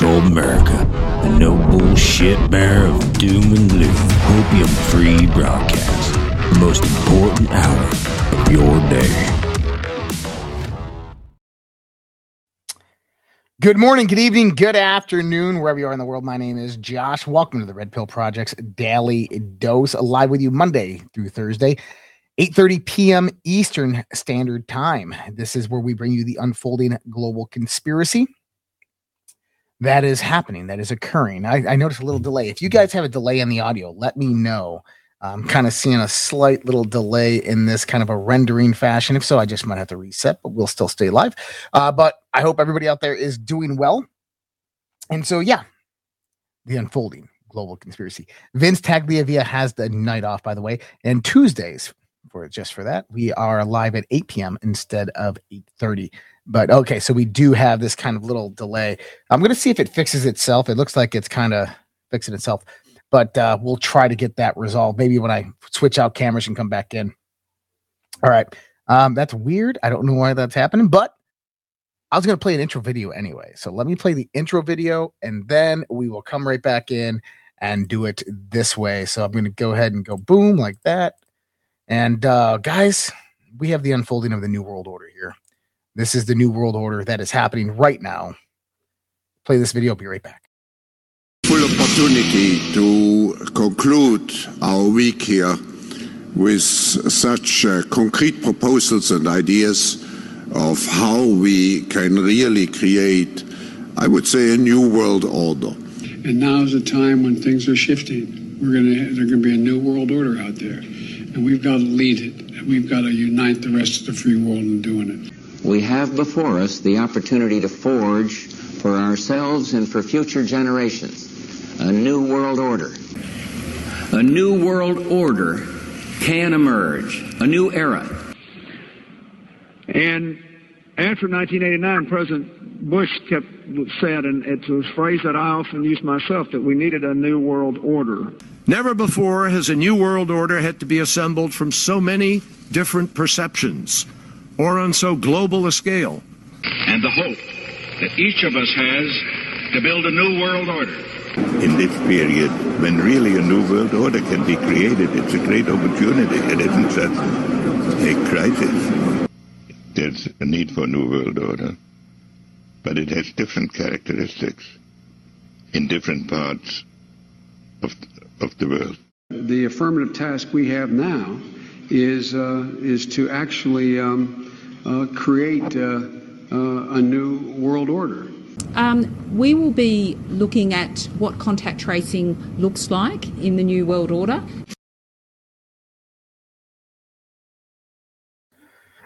controlled America, the no bullshit bearer of doom and gloom, opium free broadcast, the most important hour of your day. Good morning, good evening, good afternoon, wherever you are in the world. My name is Josh. Welcome to the Red Pill Project's Daily Dose, live with you Monday through Thursday, 8:30 p.m. Eastern Standard Time. This is where we bring you the unfolding global conspiracy that is happening, that is occurring. I, I noticed a little delay. If you guys have a delay in the audio, let me know. I'm kind of seeing a slight little delay in this kind of a rendering fashion. If so, I just might have to reset, but we'll still stay live. Uh, but I hope everybody out there is doing well. And so, yeah, the unfolding global conspiracy. Vince Tagliavia has the night off, by the way, and Tuesdays for just for that we are live at 8 p.m. instead of 8:30. But okay, so we do have this kind of little delay. I'm going to see if it fixes itself. It looks like it's kind of fixing itself but uh, we'll try to get that resolved. Maybe when I switch out cameras and come back in. All right. Um, that's weird. I don't know why that's happening, but I was going to play an intro video anyway. So let me play the intro video and then we will come right back in and do it this way. So I'm going to go ahead and go boom like that. And uh, guys, we have the unfolding of the New World Order here. This is the New World Order that is happening right now. Play this video. I'll be right back full opportunity to conclude our week here with such uh, concrete proposals and ideas of how we can really create, I would say, a new world order. And now is a time when things are shifting. We're going to there's going to be a new world order out there, and we've got to lead it. And we've got to unite the rest of the free world in doing it. We have before us the opportunity to forge for ourselves and for future generations a new world order. A new world order can emerge, a new era. And after 1989, President Bush kept said, and it's a phrase that I often use myself, that we needed a new world order. Never before has a new world order had to be assembled from so many different perceptions or on so global a scale. And the hope that each of us has to build a new world order in this period when really a new world order can be created. It's a great opportunity. It isn't just a crisis. There's a need for a new world order, but it has different characteristics in different parts of, of the world. The affirmative task we have now is, uh, is to actually um, uh, create uh, uh a new world order. Um, we will be looking at what contact tracing looks like in the New World Order.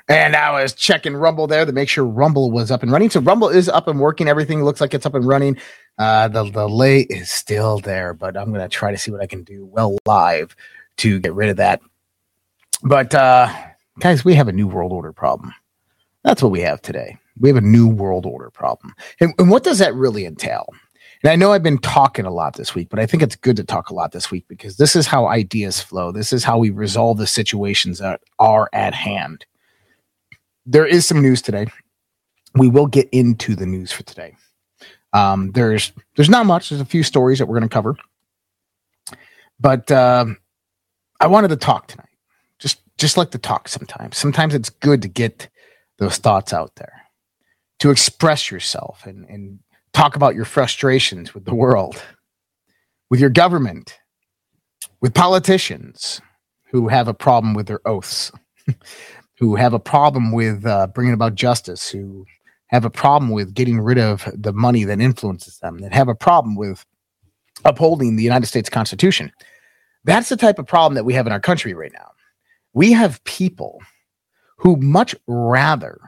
And I was checking Rumble there to make sure Rumble was up and running. So Rumble is up and working. Everything looks like it's up and running. Uh, the, the delay is still there, but I'm going to try to see what I can do well live to get rid of that. But uh, guys, we have a new world order problem. That's what we have today. We have a new world order problem. And, and what does that really entail? And I know I've been talking a lot this week, but I think it's good to talk a lot this week because this is how ideas flow. This is how we resolve the situations that are at hand. There is some news today. We will get into the news for today. Um, there's there's not much. There's a few stories that we're going to cover, but uh, I wanted to talk tonight. Just just like to talk sometimes. Sometimes it's good to get those thoughts out there to express yourself and, and talk about your frustrations with the world, with your government, with politicians who have a problem with their oaths, who have a problem with uh, bringing about justice, who have a problem with getting rid of the money that influences them, that have a problem with upholding the United States Constitution. That's the type of problem that we have in our country right now. We have people who much rather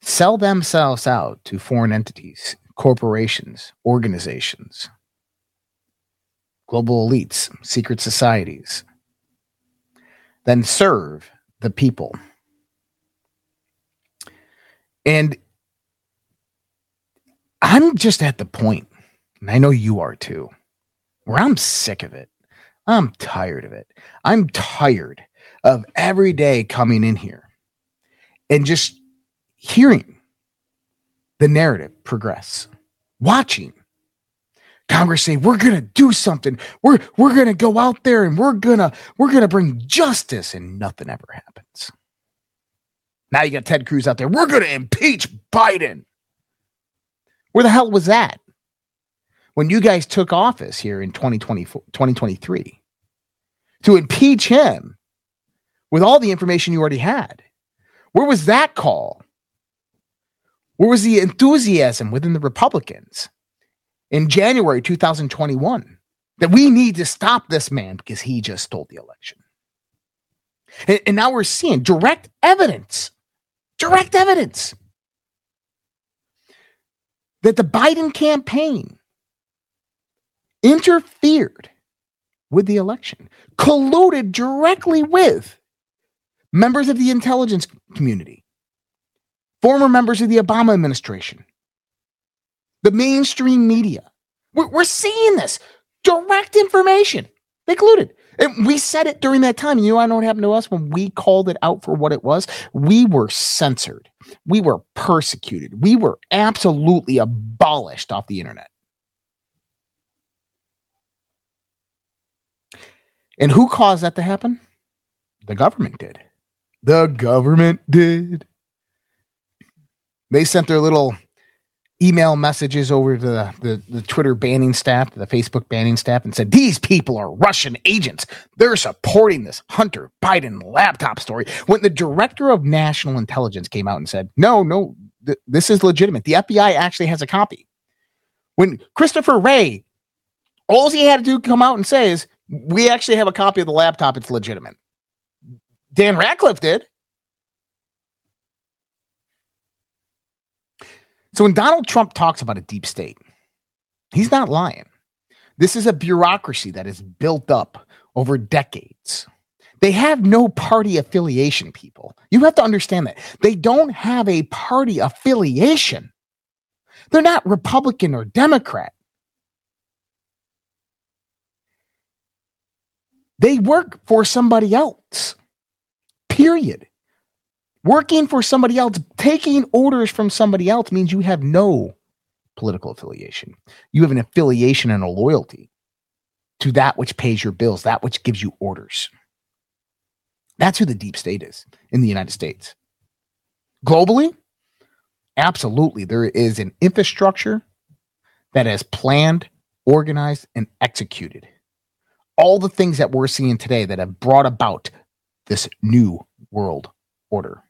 sell themselves out to foreign entities, corporations, organizations, global elites, secret societies, than serve the people. And I'm just at the point, and I know you are too, where I'm sick of it. I'm tired of it. I'm tired of every day coming in here and just hearing the narrative progress, watching Congress say we're to do something. We're we're to go out there and we're to we're to bring justice and nothing ever happens. Now you got Ted Cruz out there. We're to impeach Biden. Where the hell was that? When you guys took office here in 2024, 2023 to impeach him with all the information you already had. Where was that call? Where was the enthusiasm within the Republicans in January 2021 that we need to stop this man because he just stole the election? And, and now we're seeing direct evidence, direct evidence that the Biden campaign interfered with the election, colluded directly with members of the intelligence community, former members of the Obama administration, the mainstream media. We're, we're seeing this direct information. They colluded. And we said it during that time. You know what happened to us when we called it out for what it was? We were censored. We were persecuted. We were absolutely abolished off the internet. And who caused that to happen? The government did. The government did. They sent their little email messages over to the, the, the, Twitter banning staff, the Facebook banning staff, and said, These people are Russian agents. They're supporting this Hunter Biden laptop story. When the director of national intelligence came out and said, No, no, th- this is legitimate. The FBI actually has a copy. When Christopher Wray, all he had to do come out and say is, We actually have a copy of the laptop. It's legitimate. Dan Ratcliffe did. So when Donald Trump talks about a deep state, he's not lying. This is a bureaucracy that is built up over decades. They have no party affiliation, people. You have to understand that. They don't have a party affiliation. They're not Republican or Democrat. They work for somebody else. Period. Working for somebody else, taking orders from somebody else means you have no political affiliation. You have an affiliation and a loyalty to that which pays your bills, that which gives you orders. That's who the deep state is in the United States. Globally, absolutely, there is an infrastructure that is planned, organized, and executed. All the things that we're seeing today that have brought about this new world order.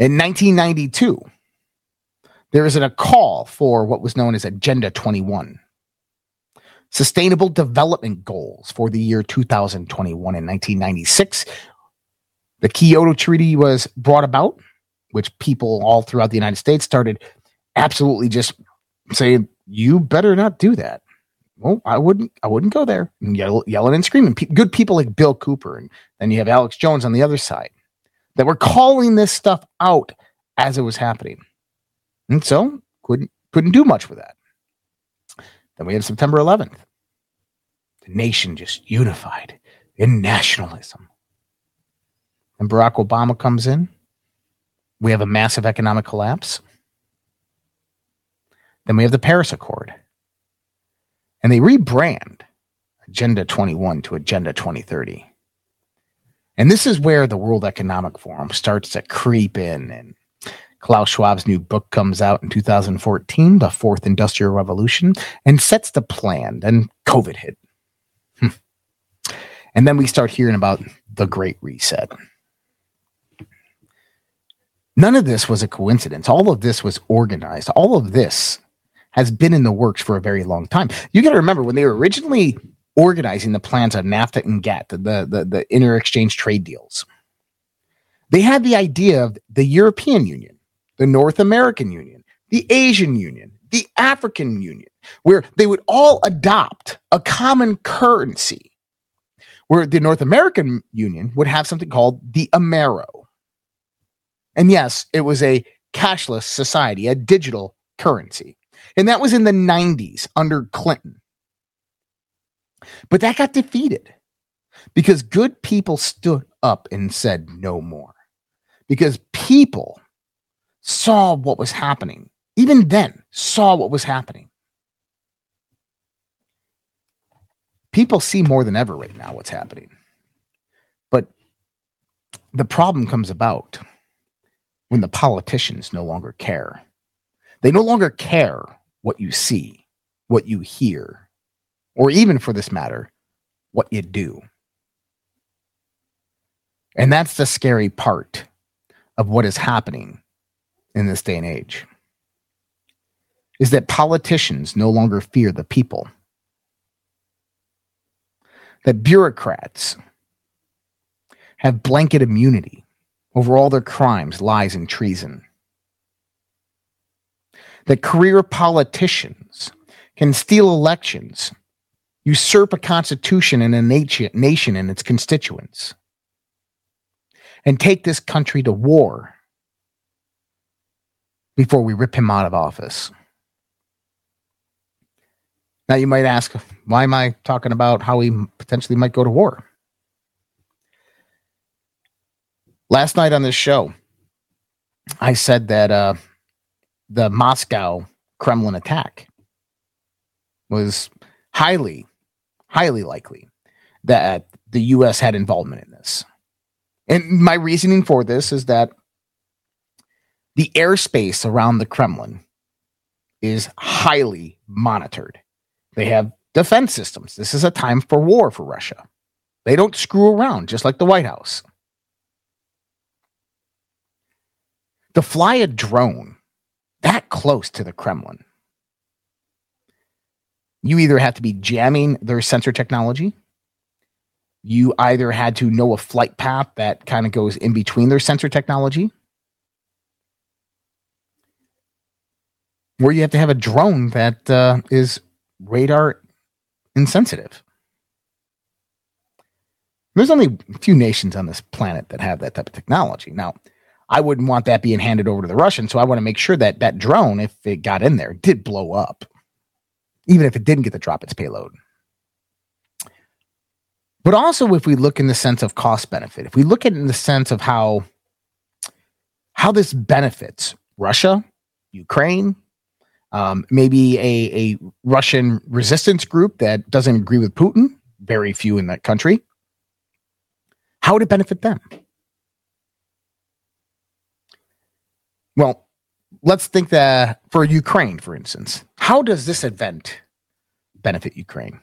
In 1992, there is a call for what was known as Agenda 21, Sustainable Development Goals for the year 2021. In 1996, the Kyoto Treaty was brought about, which people all throughout the United States started absolutely just saying, "You better not do that." Well, I wouldn't, I wouldn't go there and yell, yelling and screaming. Pe- good people like Bill Cooper, and then you have Alex Jones on the other side that were calling this stuff out as it was happening, and so couldn't couldn't do much with that. Then we had September 11th, the nation just unified in nationalism, and Barack Obama comes in. We have a massive economic collapse. Then we have the Paris Accord and they rebrand Agenda 21 to Agenda 2030. And this is where the World Economic Forum starts to creep in. And Klaus Schwab's new book comes out in 2014, The Fourth Industrial Revolution, and sets the plan. And COVID hit. Hmm. And then we start hearing about the Great Reset. None of this was a coincidence. All of this was organized. All of this has been in the works for a very long time. You got to remember when they were originally organizing the plans of NAFTA and GATT, the, the, the inter exchange trade deals, they had the idea of the European Union, the North American Union, the Asian Union, the African Union, where they would all adopt a common currency, where the North American Union would have something called the Amero. And yes, it was a cashless society, a digital currency. And that was in the 90s under Clinton. But that got defeated because good people stood up and said no more. Because people saw what was happening. Even then, saw what was happening. People see more than ever right now what's happening. But the problem comes about when the politicians no longer care. They no longer care what you see, what you hear, or even for this matter, what you do. And that's the scary part of what is happening in this day and age is that politicians no longer fear the people. That bureaucrats have blanket immunity over all their crimes, lies, and treason. That career politicians can steal elections, usurp a constitution and a nation and its constituents and take this country to war before we rip him out of office. Now, you might ask, why am I talking about how he potentially might go to war? Last night on this show, I said that uh, the Moscow Kremlin attack was highly, highly likely that the U.S. had involvement in this. And my reasoning for this is that the airspace around the Kremlin is highly monitored. They have defense systems. This is a time for war for Russia. They don't screw around, just like the White House. To fly a drone that close to the Kremlin, you either have to be jamming their sensor technology you either had to know a flight path that kind of goes in between their sensor technology, or you have to have a drone that uh, is radar insensitive. There's only a few nations on this planet that have that type of technology. Now, I wouldn't want that being handed over to the Russians, so I want to make sure that that drone, if it got in there, did blow up, even if it didn't get to drop its payload. But also, if we look in the sense of cost benefit, if we look at it in the sense of how how this benefits Russia, Ukraine, um, maybe a, a Russian resistance group that doesn't agree with Putin, very few in that country. How would it benefit them? Well, let's think that for Ukraine, for instance, how does this event benefit Ukraine?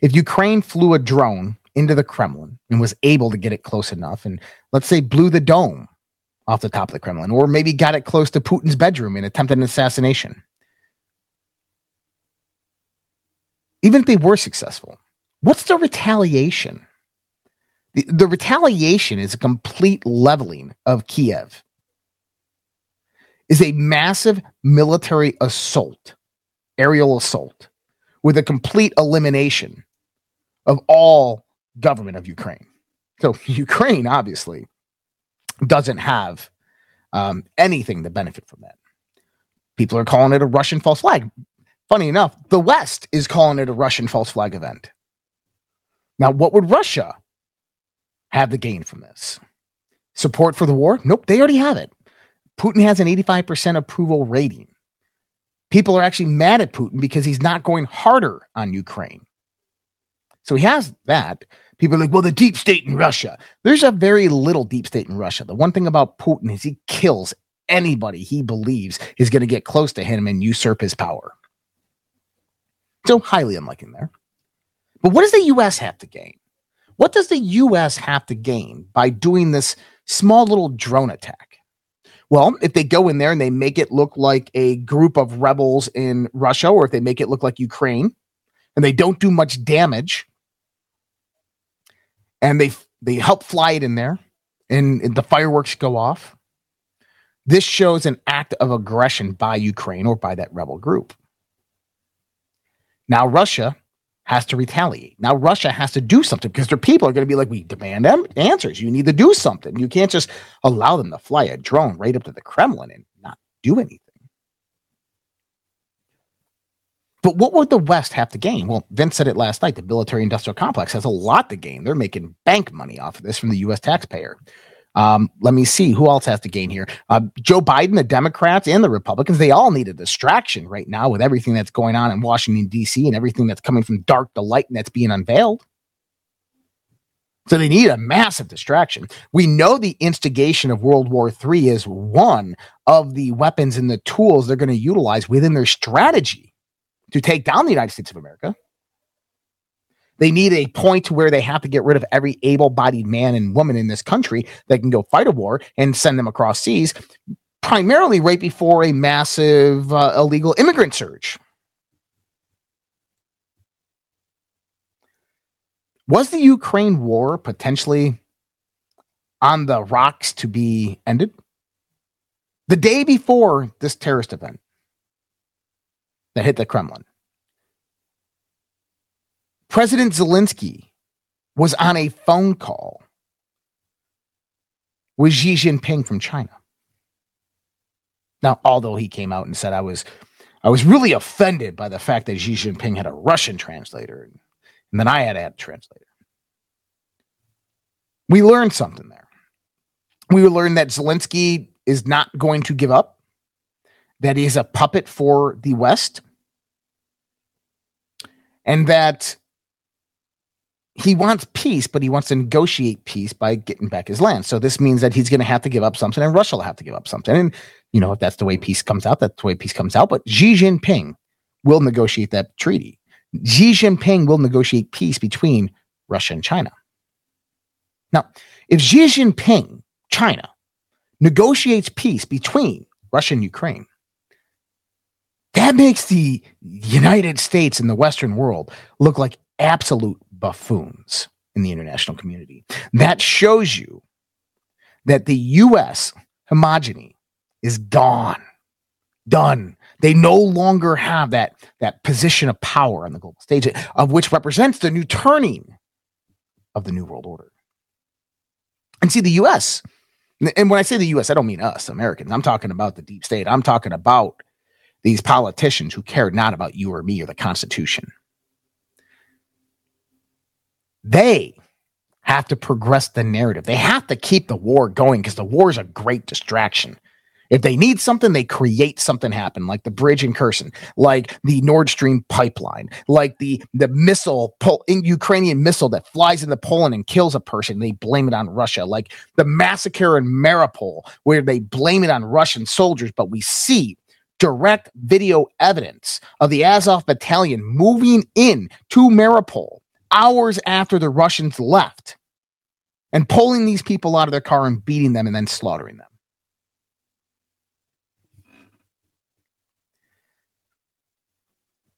If Ukraine flew a drone into the Kremlin and was able to get it close enough, and let's say blew the dome off the top of the Kremlin, or maybe got it close to Putin's bedroom and attempted an assassination, even if they were successful, what's the retaliation? The, the retaliation is a complete leveling of Kiev. Is a massive military assault, aerial assault with a complete elimination of all government of Ukraine. So Ukraine obviously doesn't have um, anything to benefit from that. People are calling it a Russian false flag. Funny enough, the West is calling it a Russian false flag event. Now, what would Russia have to gain from this? Support for the war? Nope, they already have it. Putin has an 85% approval rating people are actually mad at Putin because he's not going harder on Ukraine. So he has that. People are like, well, the deep state in Russia. There's a very little deep state in Russia. The one thing about Putin is he kills anybody he believes is going to get close to him and usurp his power. So highly unlikely there. But what does the US have to gain? What does the US have to gain by doing this small little drone attack? Well, if they go in there and they make it look like a group of rebels in Russia, or if they make it look like Ukraine, and they don't do much damage, and they they help fly it in there, and, and the fireworks go off, this shows an act of aggression by Ukraine or by that rebel group. Now, Russia has to retaliate. Now Russia has to do something because their people are going to be like, we demand answers. You need to do something. You can't just allow them to fly a drone right up to the Kremlin and not do anything. But what would the West have to gain? Well, Vince said it last night. The military industrial complex has a lot to gain. They're making bank money off of this from the US taxpayer. Um, let me see who else has to gain here. Uh, Joe Biden, the Democrats, and the Republicans, they all need a distraction right now with everything that's going on in Washington, D.C., and everything that's coming from dark to light and that's being unveiled. So they need a massive distraction. We know the instigation of World War III is one of the weapons and the tools they're going to utilize within their strategy to take down the United States of America. They need a point where they have to get rid of every able bodied man and woman in this country that can go fight a war and send them across seas, primarily right before a massive uh, illegal immigrant surge. Was the Ukraine war potentially on the rocks to be ended? The day before this terrorist event that hit the Kremlin, President Zelensky was on a phone call with Xi Jinping from China. Now, although he came out and said I was I was really offended by the fact that Xi Jinping had a Russian translator and then I had add a translator. We learned something there. We learned that Zelensky is not going to give up, that he is a puppet for the West, and that he wants peace, but he wants to negotiate peace by getting back his land. So this means that he's going to have to give up something, and Russia will have to give up something. And you know, if that's the way peace comes out, that's the way peace comes out. But Xi Jinping will negotiate that treaty. Xi Jinping will negotiate peace between Russia and China. Now, if Xi Jinping, China, negotiates peace between Russia and Ukraine, that makes the United States and the Western world look like absolute buffoons in the international community. That shows you that the US homogeny is gone, done. They no longer have that, that position of power on the global stage, of which represents the new turning of the New World Order. And see, the US, and when I say the US, I don't mean us, Americans. I'm talking about the deep state. I'm talking about these politicians who care not about you or me or the Constitution. They have to progress the narrative. They have to keep the war going because the war is a great distraction. If they need something, they create something happen, like the bridge in Kherson, like the Nord Stream pipeline, like the the missile, Ukrainian missile that flies into Poland and kills a person. They blame it on Russia, like the massacre in Mariupol, where they blame it on Russian soldiers. But we see direct video evidence of the Azov battalion moving in to Mariupol hours after the Russians left and pulling these people out of their car and beating them and then slaughtering them.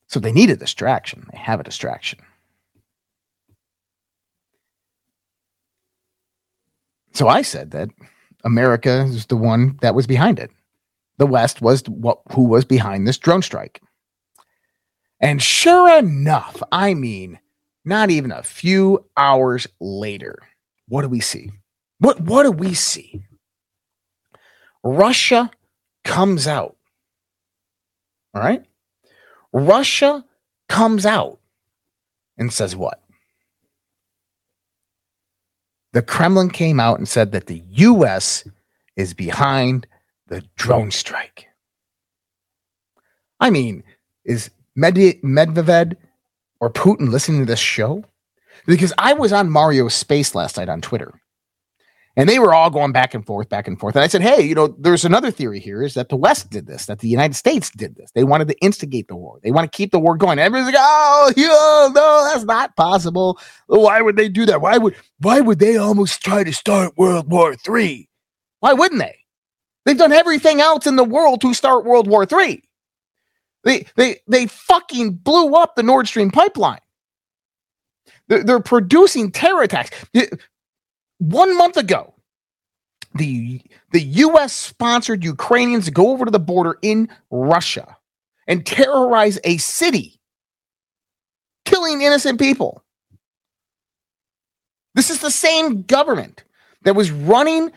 So they need a distraction. They have a distraction. So I said that America is the one that was behind it. The West was what who was behind this drone strike. And sure enough, I mean, not even a few hours later, what do we see? What what do we see? Russia comes out. All right? Russia comes out and says what? The Kremlin came out and said that the US is behind the drone strike. I mean, is Medvedev or Putin listening to this show? Because I was on Mario's space last night on Twitter and they were all going back and forth, back and forth. And I said, hey, you know, there's another theory here is that the West did this, that the United States did this. They wanted to instigate the war. They want to keep the war going. Everybody's like, oh, yeah, no, that's not possible. Why would they do that? Why would why would they almost try to start World War Three? Why wouldn't they? They've done everything else in the world to start World War Three. They they they fucking blew up the Nord Stream pipeline. They're, they're producing terror attacks one month ago, the the U.S. sponsored Ukrainians to go over to the border in Russia and terrorize a city, killing innocent people. This is the same government that was running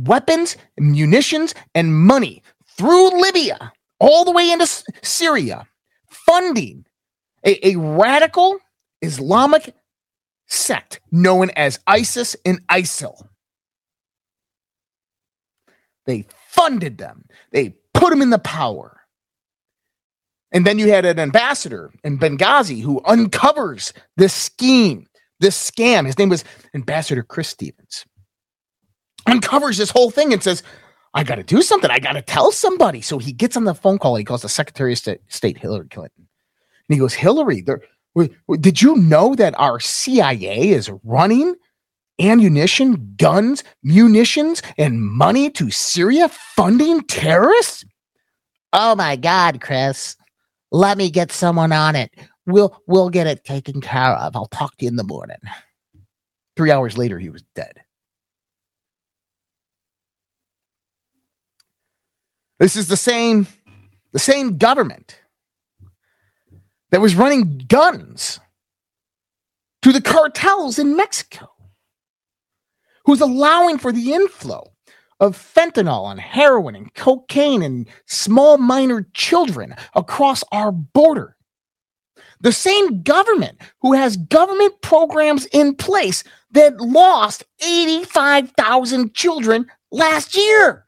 weapons, munitions, and money through Libya all the way into Syria, funding a, a radical Islamic sect known as ISIS and ISIL. They funded them. They put them in the power. And then you had an ambassador in Benghazi who uncovers this scheme, this scam. His name was Ambassador Chris Stevens. Uncovers this whole thing and says, I got to do something. I got to tell somebody. So he gets on the phone call. He calls the Secretary of State, Hillary Clinton. And he goes, Hillary, there, did you know that our CIA is running ammunition, guns, munitions, and money to Syria funding terrorists? Oh my God, Chris. Let me get someone on it. We'll we'll get it taken care of. I'll talk to you in the morning. Three hours later, he was dead. This is the same, the same government that was running guns to the cartels in Mexico, who's allowing for the inflow of fentanyl and heroin and cocaine and small minor children across our border. The same government who has government programs in place that lost 85,000 children last year.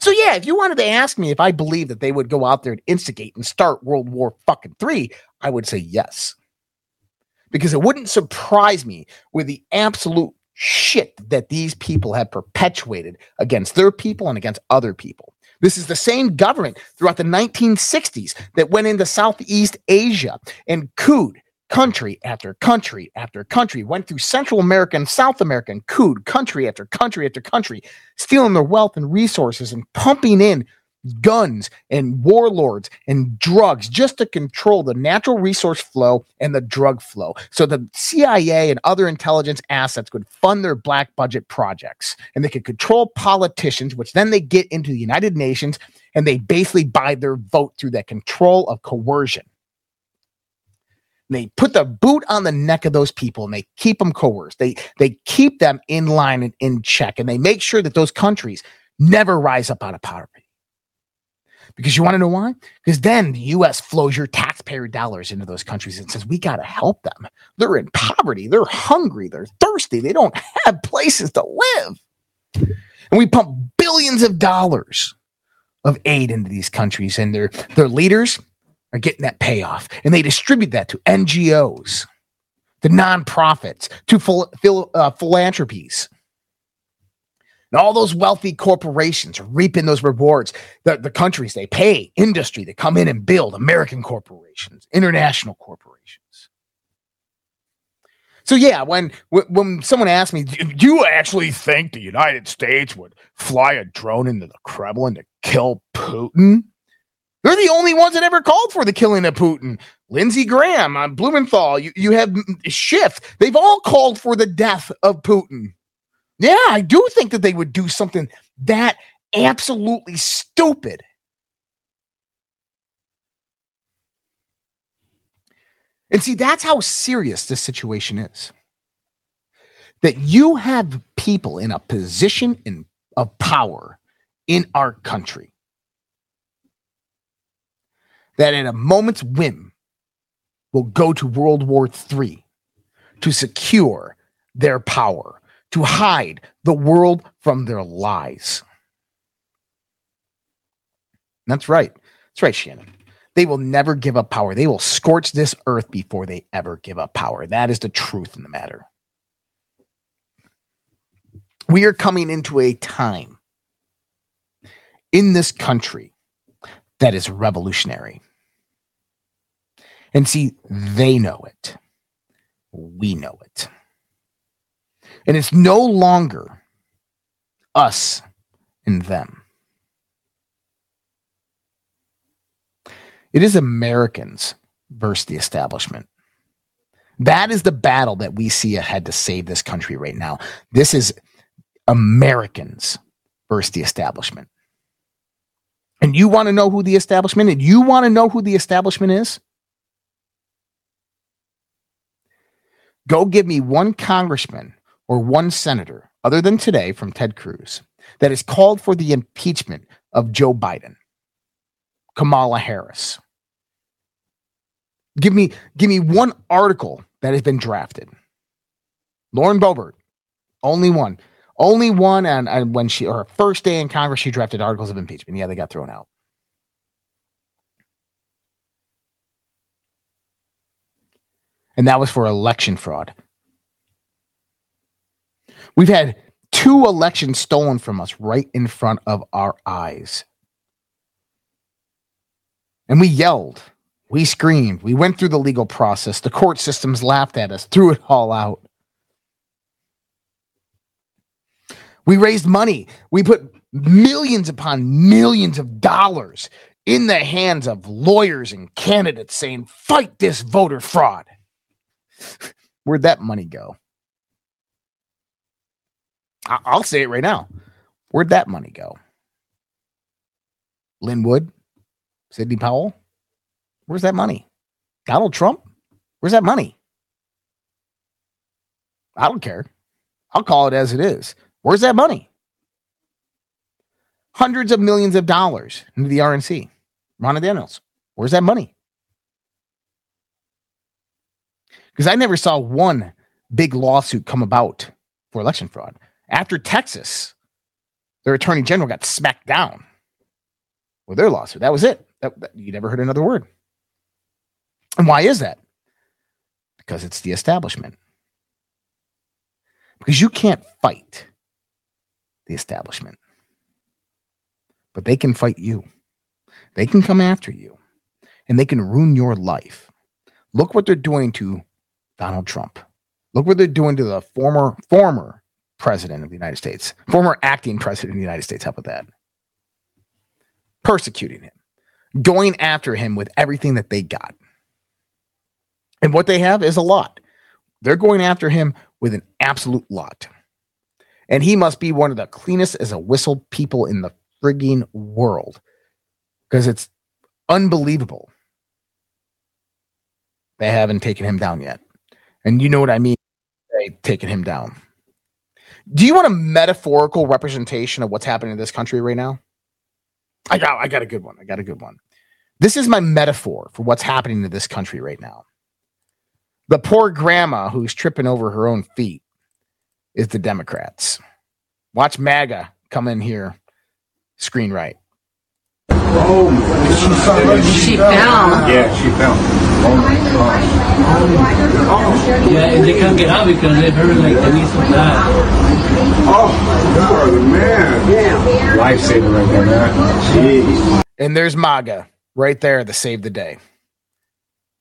So yeah, if you wanted to ask me if I believe that they would go out there and instigate and start World War fucking 3, I would say yes. Because it wouldn't surprise me with the absolute shit that these people have perpetuated against their people and against other people. This is the same government throughout the 1960s that went into Southeast Asia and cooed country after country after country, went through Central America and South America and cooed country after country after country, stealing their wealth and resources and pumping in guns and warlords and drugs just to control the natural resource flow and the drug flow. So the CIA and other intelligence assets could fund their black budget projects and they could control politicians, which then they get into the United Nations and they basically buy their vote through that control of coercion. They put the boot on the neck of those people and they keep them coerced. They they keep them in line and in check and they make sure that those countries never rise up out of poverty. Because you want to know why? Because then the US flows your taxpayer dollars into those countries and says, we got to help them. They're in poverty. They're hungry. They're thirsty. They don't have places to live. And we pump billions of dollars of aid into these countries, and their, their leaders are getting that payoff. And they distribute that to NGOs, to nonprofits, to phil- phil- uh, philanthropies. And all those wealthy corporations are reaping those rewards. The, the countries they pay industry to come in and build American corporations, international corporations. So yeah, when when someone asked me, "Do you actually think the United States would fly a drone into the Kremlin to kill Putin?" They're the only ones that ever called for the killing of Putin. Lindsey Graham, uh, Blumenthal, you, you have Schiff. They've all called for the death of Putin. Yeah, I do think that they would do something that absolutely stupid. And see, that's how serious this situation is. That you have people in a position in, of power in our country that at a moment's whim will go to World War III to secure their power to hide the world from their lies. That's right. That's right, Shannon. They will never give up power. They will scorch this earth before they ever give up power. That is the truth in the matter. We are coming into a time in this country that is revolutionary. And see, they know it. We know it. And it's no longer us and them. It is Americans versus the establishment. That is the battle that we see ahead to save this country right now. This is Americans versus the establishment. And you want to know who the establishment and you want to know who the establishment is? Go give me one congressman or one senator, other than today from Ted Cruz, that has called for the impeachment of Joe Biden, Kamala Harris. Give me, give me one article that has been drafted. Lauren Boebert, only one. Only one, and, and when she, her first day in Congress, she drafted articles of impeachment. Yeah, they got thrown out. And that was for election fraud. We've had two elections stolen from us right in front of our eyes. And we yelled, we screamed, we went through the legal process. The court systems laughed at us, threw it all out. We raised money. We put millions upon millions of dollars in the hands of lawyers and candidates saying, fight this voter fraud. Where'd that money go? I- I'll say it right now. Where'd that money go? Lin Wood, Sidney Powell. Where's that money? Donald Trump. Where's that money? I don't care. I'll call it as it is. Where's that money? Hundreds of millions of dollars into the RNC. Ronna Daniels. Where's that money? Because I never saw one big lawsuit come about for election fraud. After Texas, their attorney general got smacked down with their lawsuit. That was it. That, that, you never heard another word. And why is that? Because it's the establishment. Because you can't fight the establishment, but they can fight you. They can come after you and they can ruin your life. Look what they're doing to Donald Trump. Look what they're doing to the former former president of the United States, former acting president of the United States. How about that? Persecuting him, going after him with everything that they got. And what they have is a lot. They're going after him with an absolute lot. And he must be one of the cleanest as a whistle people in the frigging world because it's unbelievable. They haven't taken him down yet. And you know what I mean? They've him down. Do you want a metaphorical representation of what's happening in this country right now? I got I got a good one. I got a good one. This is my metaphor for what's happening in this country right now. The poor grandma who's tripping over her own feet is the Democrats. Watch MAGA come in here, screen right. Oh, she, fell. Yeah, she fell. Oh my gosh. Yeah, and they can't get out because they heard like they need some blood. Oh, you are the man. Yeah. Lifesaver right there, man. Jeez. And there's MAGA right there to save the day.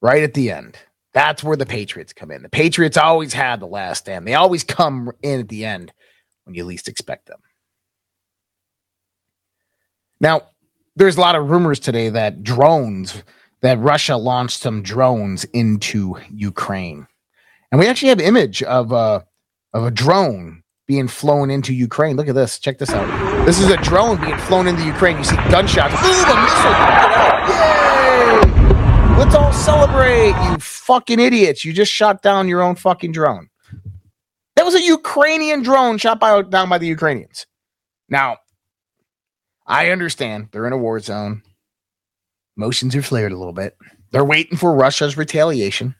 Right at the end. That's where the Patriots come in. The Patriots always had the last stand. They always come in at the end when you least expect them. Now, there's a lot of rumors today that drones, that Russia launched some drones into Ukraine. And we actually have image of a, of a drone being flown into Ukraine. Look at this. Check this out. This is a drone being flown into Ukraine. You see gunshots. Ooh, a missile. Yay! Let's all celebrate, you fucking idiots. You just shot down your own fucking drone. That was a Ukrainian drone shot by, down by the Ukrainians. Now, I understand they're in a war zone. Emotions are flared a little bit. They're waiting for Russia's retaliation.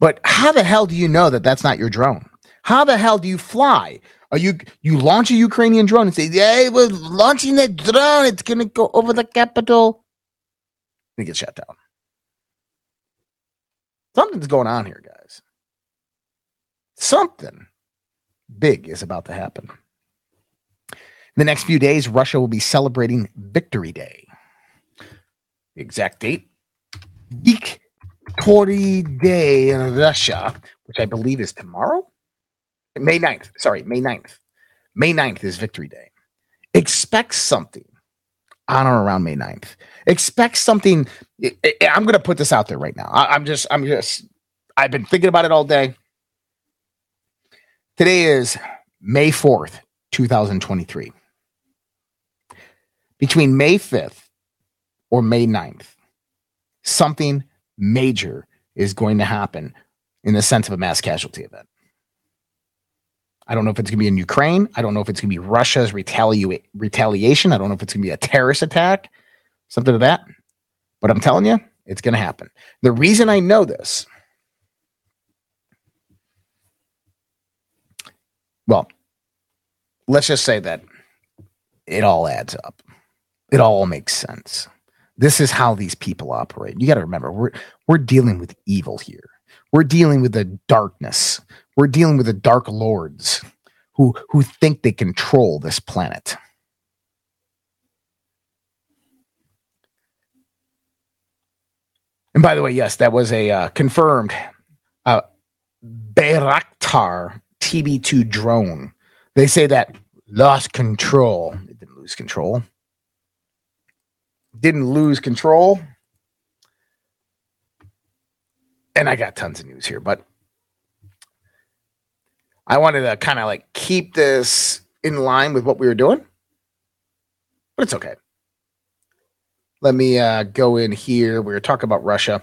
But how the hell do you know that that's not your drone? How the hell do you fly? Are you you launch a Ukrainian drone and say, "Yeah, we're launching that drone. It's gonna go over the capital." and get shut down. Something's going on here, guys. Something big is about to happen. The next few days, Russia will be celebrating Victory Day. The exact date Victory Day in Russia, which I believe is tomorrow. May 9th. Sorry, May 9th. May 9th is Victory Day. Expect something on or around May 9th. Expect something. I'm going to put this out there right now. I'm just, I'm just, I've been thinking about it all day. Today is May 4th, 2023. Between May 5th or May 9th, something major is going to happen in the sense of a mass casualty event. I don't know if it's going to be in Ukraine. I don't know if it's going to be Russia's retali- retaliation. I don't know if it's going to be a terrorist attack, something of that. But I'm telling you, it's going to happen. The reason I know this Well, let's just say that it all adds up. It all makes sense. This is how these people operate. You got to remember, we're we're dealing with evil here. We're dealing with the darkness. We're dealing with the dark lords who who think they control this planet. And by the way, yes, that was a uh, confirmed uh, Bayraktar TB2 drone. They say that lost control. It didn't lose control. Didn't lose control. And I got tons of news here, but I wanted to kind of like keep this in line with what we were doing, but it's okay. Let me uh, go in here. We were talking about Russia.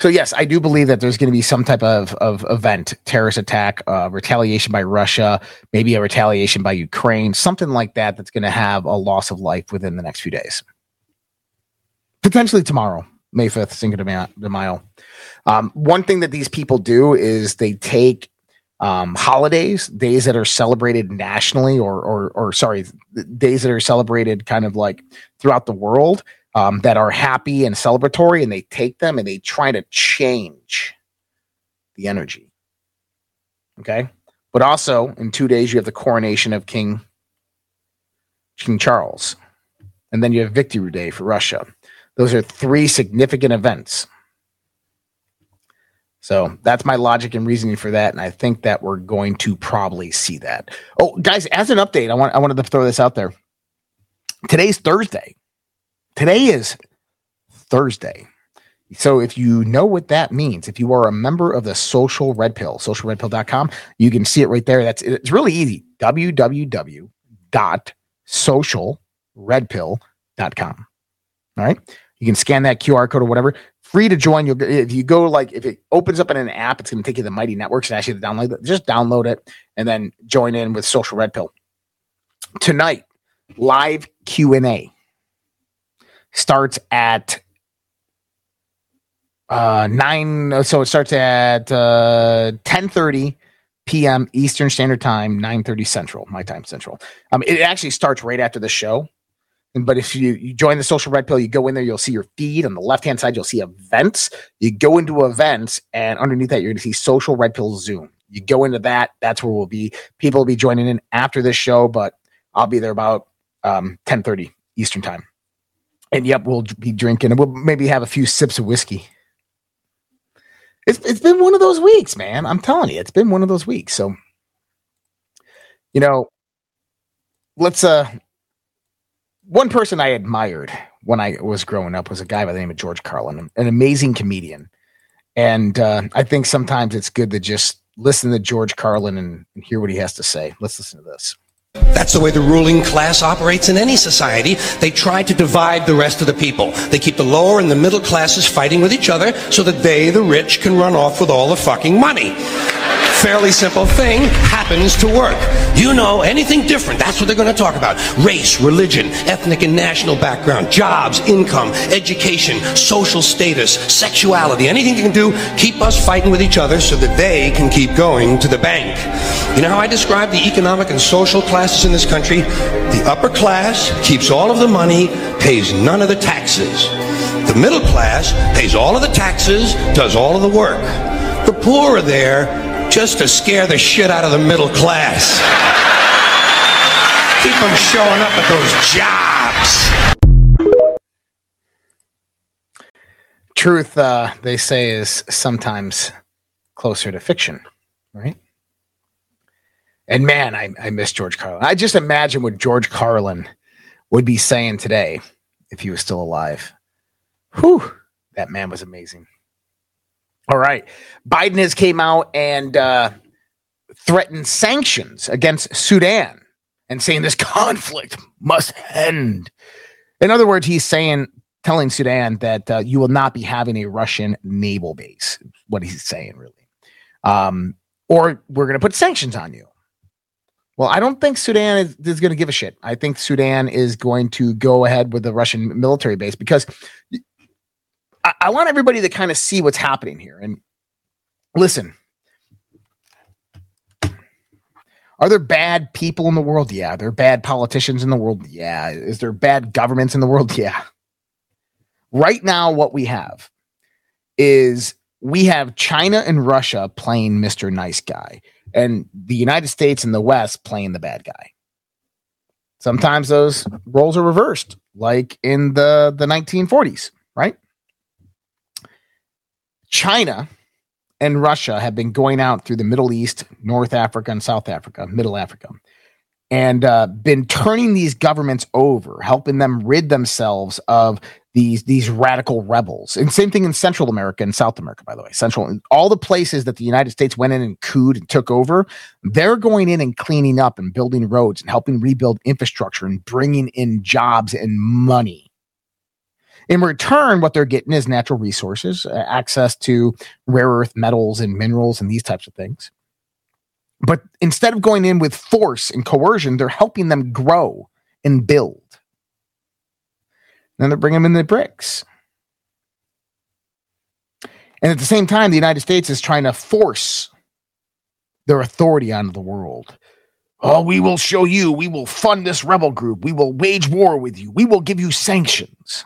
So yes, I do believe that there's going to be some type of, of event, terrorist attack, uh, retaliation by Russia, maybe a retaliation by Ukraine, something like that. That's going to have a loss of life within the next few days, potentially tomorrow, May fifth, Cinco de Mayo. Um, one thing that these people do is they take um, holidays, days that are celebrated nationally, or, or or sorry, days that are celebrated kind of like throughout the world um, that are happy and celebratory, and they take them and they try to change the energy. Okay, but also in two days you have the coronation of King King Charles, and then you have Victory Day for Russia. Those are three significant events so that's my logic and reasoning for that, and I think that we're going to probably see that. Oh, guys, as an update, I want I wanted to throw this out there. Today's Thursday. Today is Thursday. So if you know what that means, if you are a member of the Social Red Pill, socialredpill.com, you can see it right there. That's it's really easy. www.socialredpill.com. All right. You can scan that QR code or whatever free to join. You'll if you go like if it opens up in an app, it's going to take you to the Mighty Networks and ask you to download it. Just download it and then join in with Social Red Pill. Tonight, live Q and A starts at uh nine. So it starts at uh ten thirty p.m. Eastern Standard Time, nine thirty Central, my time Central. Um, it actually starts right after the show. But if you, you join the social red pill, you go in there, you'll see your feed on the left hand side, you'll see events. You go into events, and underneath that, you're going to see social red pill Zoom. You go into that, that's where we'll be. People will be joining in after this show, but I'll be there about um, 10 30 Eastern time. And yep, we'll be drinking and we'll maybe have a few sips of whiskey. It's, it's been one of those weeks, man. I'm telling you, it's been one of those weeks. So, you know, let's uh one person I admired when I was growing up was a guy by the name of George Carlin, an amazing comedian. And uh, I think sometimes it's good to just listen to George Carlin and, and hear what he has to say. Let's listen to this. That's the way the ruling class operates in any society. They try to divide the rest of the people. They keep the lower and the middle classes fighting with each other so that they, the rich, can run off with all the fucking money fairly simple thing happens to work. You know anything different, that's what they're going to talk about. Race, religion, ethnic and national background, jobs, income, education, social status, sexuality, anything they can do, keep us fighting with each other so that they can keep going to the bank. You know how I describe the economic and social classes in this country? The upper class keeps all of the money, pays none of the taxes. The middle class pays all of the taxes, does all of the work. The poor are there just to scare the shit out of the middle class. Keep them showing up at those jobs. Truth, uh, they say, is sometimes closer to fiction, right? And man, I, I miss George Carlin. I just imagine what George Carlin would be saying today if he was still alive. Whew, that man was amazing. All right. Biden has came out and uh, threatened sanctions against Sudan and saying this conflict must end. In other words, he's saying, telling Sudan that uh, you will not be having a Russian naval base. What he's saying, really. Um, or we're going to put sanctions on you. Well, I don't think Sudan is, is going to give a shit. I think Sudan is going to go ahead with the Russian military base because I, I want everybody to kind of see what's happening here. And listen, Are there bad people in the world? Yeah. There are bad politicians in the world? Yeah. Is there bad governments in the world? Yeah. Right now, what we have is we have China and Russia playing Mr. Nice Guy, and the United States and the West playing the bad guy. Sometimes those roles are reversed, like in the, the 1940s, right? China and Russia have been going out through the Middle East, North Africa, and South Africa, Middle Africa, and uh, been turning these governments over, helping them rid themselves of these these radical rebels. And same thing in Central America and South America, by the way. Central, all the places that the United States went in and cooed and took over, they're going in and cleaning up and building roads and helping rebuild infrastructure and bringing in jobs and money. In return, what they're getting is natural resources, uh, access to rare earth metals and minerals and these types of things. But instead of going in with force and coercion, they're helping them grow and build. Then they bring them in the BRICS. And at the same time, the United States is trying to force their authority onto the world. Oh, we will show you. We will fund this rebel group. We will wage war with you. We will give you sanctions.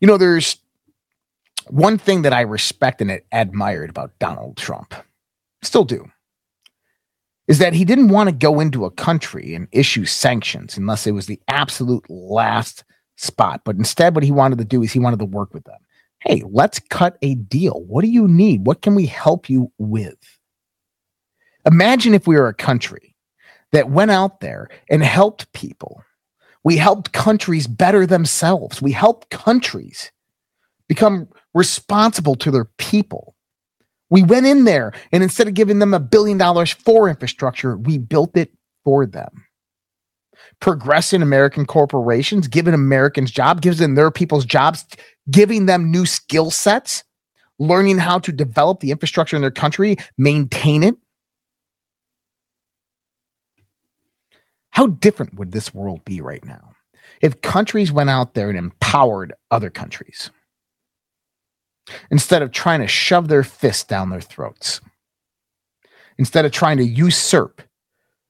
You know, there's one thing that I respect and admired about Donald Trump, still do, is that he didn't want to go into a country and issue sanctions unless it was the absolute last spot. But instead, what he wanted to do is he wanted to work with them. Hey, let's cut a deal. What do you need? What can we help you with? Imagine if we were a country that went out there and helped people. We helped countries better themselves. We helped countries become responsible to their people. We went in there and instead of giving them a billion dollars for infrastructure, we built it for them. Progressing American corporations, giving Americans jobs, giving their people's jobs, giving them new skill sets, learning how to develop the infrastructure in their country, maintain it. How different would this world be right now if countries went out there and empowered other countries? Instead of trying to shove their fists down their throats, instead of trying to usurp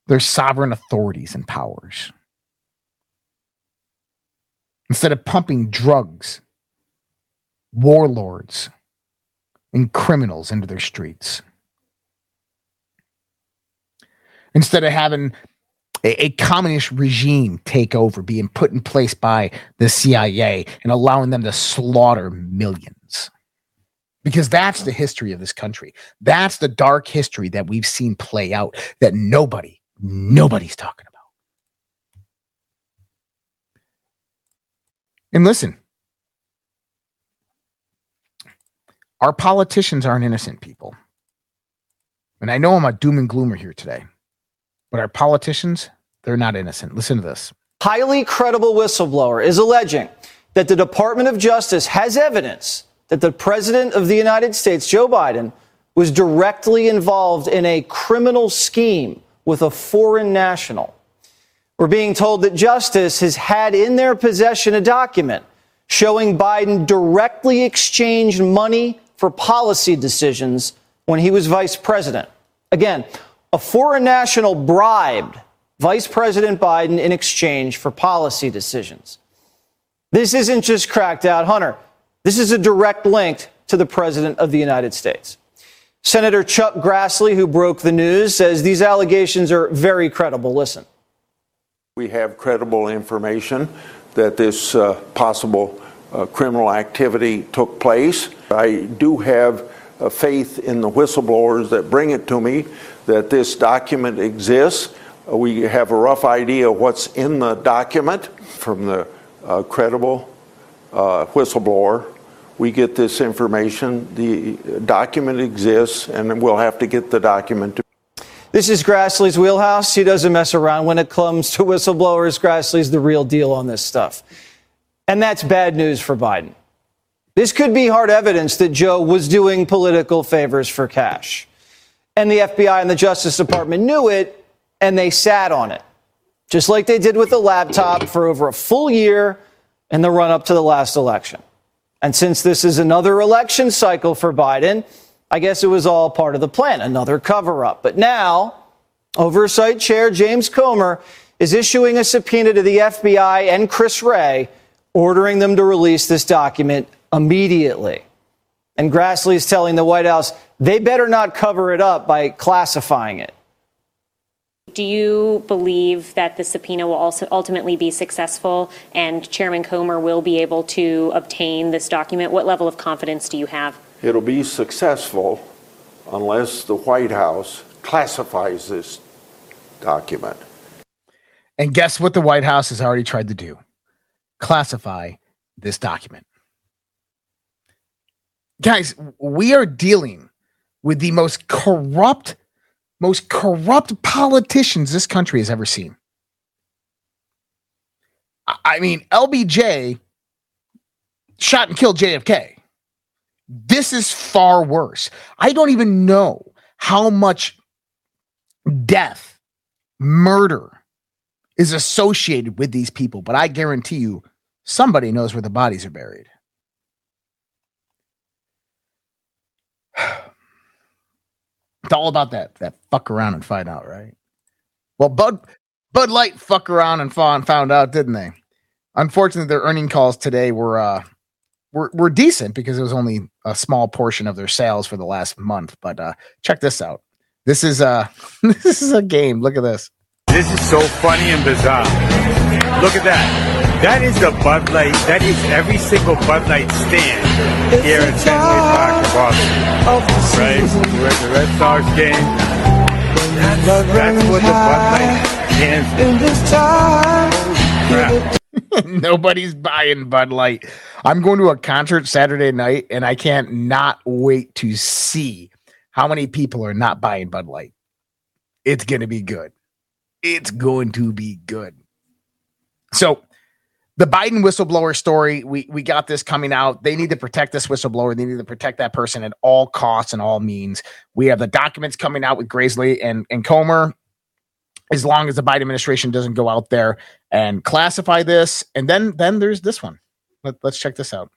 their sovereign authorities and powers, instead of pumping drugs, warlords, and criminals into their streets? Instead of having a, a, communist regime take over, being put in place by the CIA and allowing them to slaughter millions. Because that's the history of this country. That's the dark history that we've seen play out that nobody, nobody's talking about. And listen, our politicians aren't innocent people. And I know I'm a doom and gloomer here today. But our politicians, they're not innocent. Listen to this. Highly credible whistleblower is alleging that the Department of Justice has evidence that the President of the United States, Joe Biden, was directly involved in a criminal scheme with a foreign national. We're being told that Justice has had in their possession a document showing Biden directly exchanged money for policy decisions when he was vice president. Again, a foreign national bribed Vice President Biden in exchange for policy decisions. This isn't just cracked out, Hunter. This is a direct link to the President of the United States. Senator Chuck Grassley, who broke the news, says these allegations are very credible. Listen. We have credible information that this uh, possible uh, criminal activity took place. I do have uh, faith in the whistleblowers that bring it to me that this document exists. We have a rough idea what's in the document from the uh, credible uh, whistleblower. We get this information. The document exists, and we'll have to get the document. This is Grassley's wheelhouse. He doesn't mess around when it comes to whistleblowers. Grassley's the real deal on this stuff. And that's bad news for Biden. This could be hard evidence that Joe was doing political favors for cash. And the FBI and the Justice Department knew it and they sat on it, just like they did with the laptop for over a full year in the run up to the last election. And since this is another election cycle for Biden, I guess it was all part of the plan, another cover up. But now Oversight Chair James Comer is issuing a subpoena to the FBI and Chris Wray, ordering them to release this document immediately. And Grassley is telling the White House they better not cover it up by classifying it. Do you believe that the subpoena will also ultimately be successful and Chairman Comer will be able to obtain this document? What level of confidence do you have? It'll be successful unless the White House classifies this document. And guess what the White House has already tried to do? Classify this document. Guys, we are dealing with the most corrupt, most corrupt politicians this country has ever seen. I mean, LBJ shot and killed JFK. This is far worse. I don't even know how much death, murder is associated with these people, but I guarantee you somebody knows where the bodies are buried. It's all about that that fuck around and find out, right? Well, Bud Bud Light fuck around and found found out, didn't they? Unfortunately, their earning calls today were uh were, were decent because it was only a small portion of their sales for the last month. But uh check this out. This is uh this is a game. Look at this. This is so funny and bizarre. Look at that. That is the Bud Light. That is every single Bud Light stand here in Fenway Park Boston. Right? We're at the Red Sox game. That's, what the Bud Light this time. Nobody's buying Bud Light. I'm going to a concert Saturday night, and I can't not wait to see how many people are not buying Bud Light. It's going to be good. It's going to be good. So, the Biden whistleblower story, we we got this coming out. They need to protect this whistleblower. They need to protect that person at all costs and all means. We have the documents coming out with Grassley and, and Comer. As long as the Biden administration doesn't go out there and classify this, and then then there's this one. Let, let's check this out.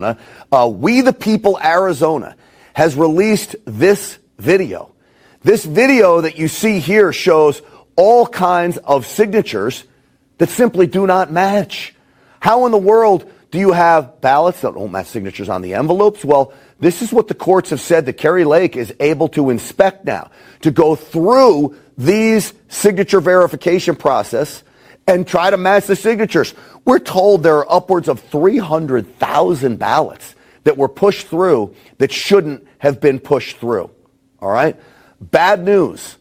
Uh, we the People Arizona has released this video. This video that you see here shows all kinds of signatures that simply do not match. How in the world do you have ballots that don't match signatures on the envelopes? Well, this is what the courts have said that Kari Lake is able to inspect now, to go through these signature verification process and try to match the signatures. We're told there are upwards of 300,000 ballots that were pushed through that shouldn't have been pushed through. All right? Bad news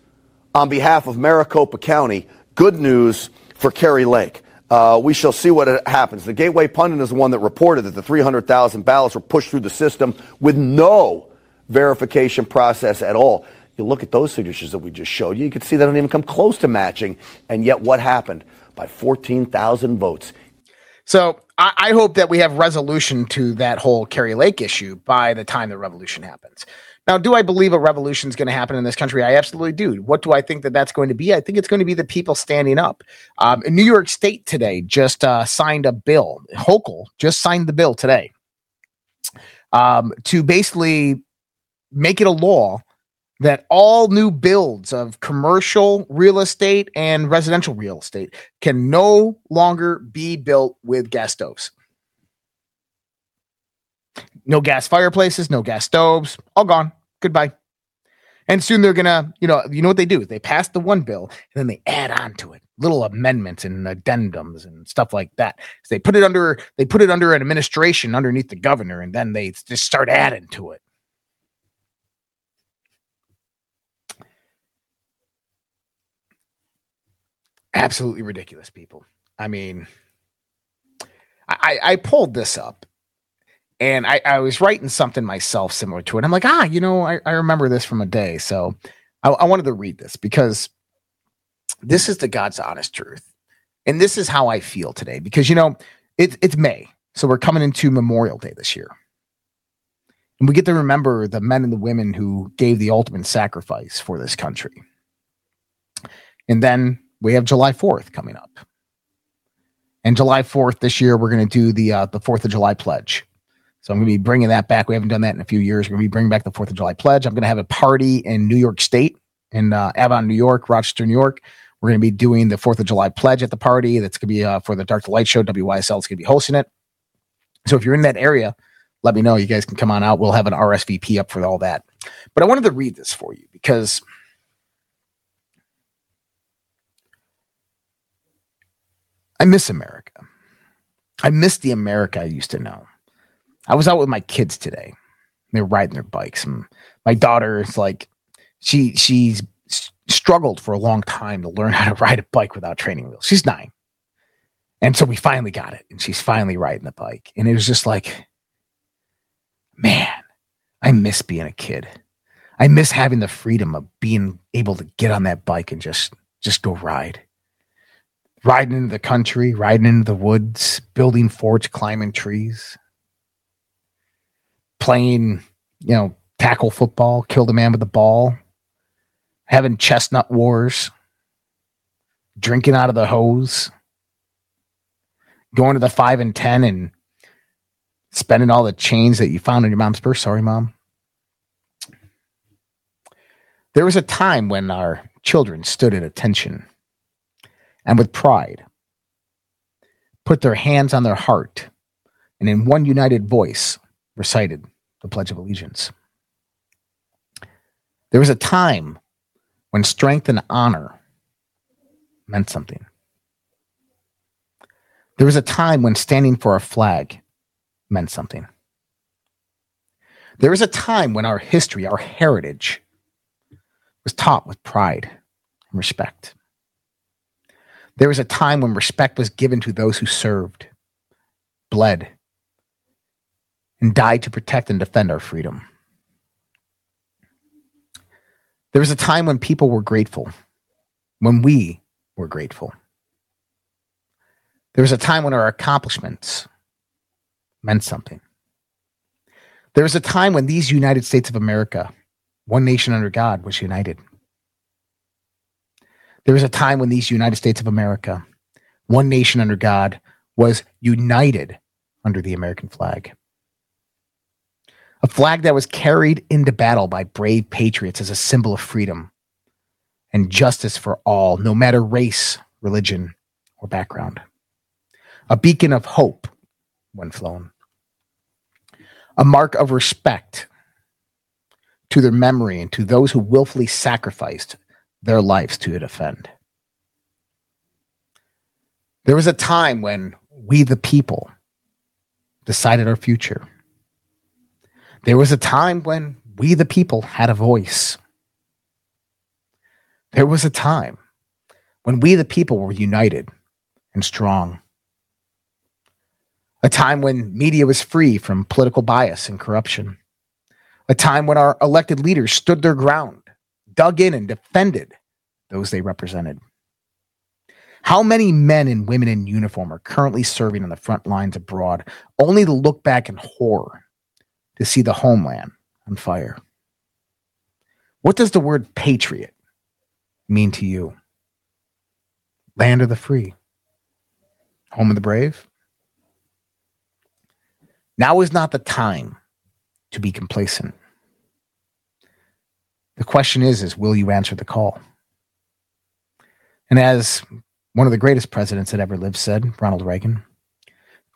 on behalf of Maricopa County. Good news for Kari Lake. Uh, we shall see what happens. The Gateway Pundit is the one that reported that the 300,000 ballots were pushed through the system with no verification process at all. You look at those signatures that we just showed you, you can see they don't even come close to matching. And yet, what happened? By 14,000 votes. So I, I hope that we have resolution to that whole Kari Lake issue by the time the revolution happens. Now, do I believe a revolution is going to happen in this country? I absolutely do. What do I think that that's going to be? I think it's going to be the people standing up. Um, New York State today just uh, signed a bill. Hochul just signed the bill today um, to basically make it a law that all new builds of commercial real estate and residential real estate can no longer be built with gas stoves. No gas fireplaces, no gas stoves, all gone goodbye. And soon they're gonna, you know, you know what they do? They pass the one bill and then they add on to it little amendments and addendums and stuff like that. So they put it under they put it under an administration underneath the governor, and then they just start adding to it. Absolutely ridiculous, people. I mean, I, I pulled this up and I, I, was writing something myself similar to it. I'm like, ah, you know, I, I remember this from a day. So I, I, wanted to read this because this is the God's honest truth. And this is how I feel today because, you know, it, it's May. So we're coming into Memorial Day this year. And we get to remember the men and the women who gave the ultimate sacrifice for this country. And then we have July 4th coming up. And July 4th this year, we're going to do the uh, the 4th of July pledge So I'm going to be bringing that back. We haven't done that in a few years. We're going to be bringing back the Fourth of July pledge. I'm going to have a party in New York State, in uh, Avon, New York, Rochester, New York. We're going to be doing the Fourth of July pledge at the party. That's going to be uh, for the Dark to Light show. WYSL is going to be hosting it. So if you're in that area, let me know. You guys can come on out. We'll have an RSVP up for all that. But I wanted to read this for you because I miss America. I miss the America I used to know. I was out with my kids today. They're riding their bikes. And my daughter is like, she she's struggled for a long time to learn how to ride a bike without training wheels. She's nine. And so we finally got it. And she's finally riding the bike. And it was just like, man, I miss being a kid. I miss having the freedom of being able to get on that bike and just just go ride. Riding into the country, riding into the woods, building forts, climbing trees, playing, you know, tackle football, kill the man with the ball, having chestnut wars, drinking out of the hose, going to the five and ten and spending all the chains that you found in your mom's purse. Sorry, mom. There was a time when our children stood at attention and with pride put their hands on their heart and in one united voice recited the Pledge of Allegiance. There was a time when strength and honor meant something. There was a time when standing for a flag meant something. There was a time when our history, our heritage, was taught with pride and respect. There was a time when respect was given to those who served, bled, and died to protect and defend our freedom. There was a time when people were grateful, when we were grateful. There was a time when our accomplishments meant something. There was a time when these United States of America, one nation under God, was united. There was a time when these United States of America, one nation under God, was united under the American flag. A flag that was carried into battle by brave patriots as a symbol of freedom and justice for all, no matter race, religion, or background. A beacon of hope when flown. A mark of respect to their memory and to those who willfully sacrificed their lives to defend. There was a time when we, the people, decided our future. There was a time when we, the people, had a voice. There was a time when we, the people, were united and strong. A time when media was free from political bias and corruption. A time when our elected leaders stood their ground, dug in, and defended those they represented. How many men and women in uniform are currently serving on the front lines abroad, only to look back in horror to see the homeland on fire? What does the word patriot mean to you? Land of the free, home of the brave? Now is not the time to be complacent. The question is, is will you answer the call? And as one of the greatest presidents that ever lived said, Ronald Reagan,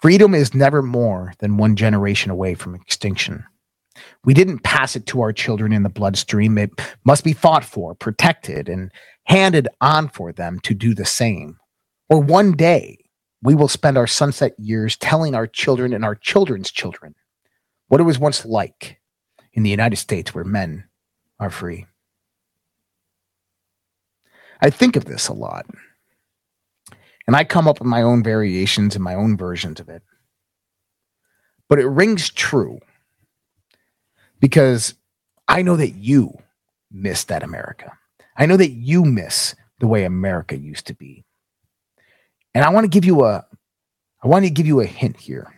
freedom is never more than one generation away from extinction. We didn't pass it to our children in the bloodstream. It must be fought for, protected, and handed on for them to do the same. Or one day, we will spend our sunset years telling our children and our children's children what it was once like in the United States where men are free. I think of this a lot. And I come up with my own variations and my own versions of it. But it rings true because I know that you miss that America. I know that you miss the way America used to be. And I want to give you a I want to give you a hint here.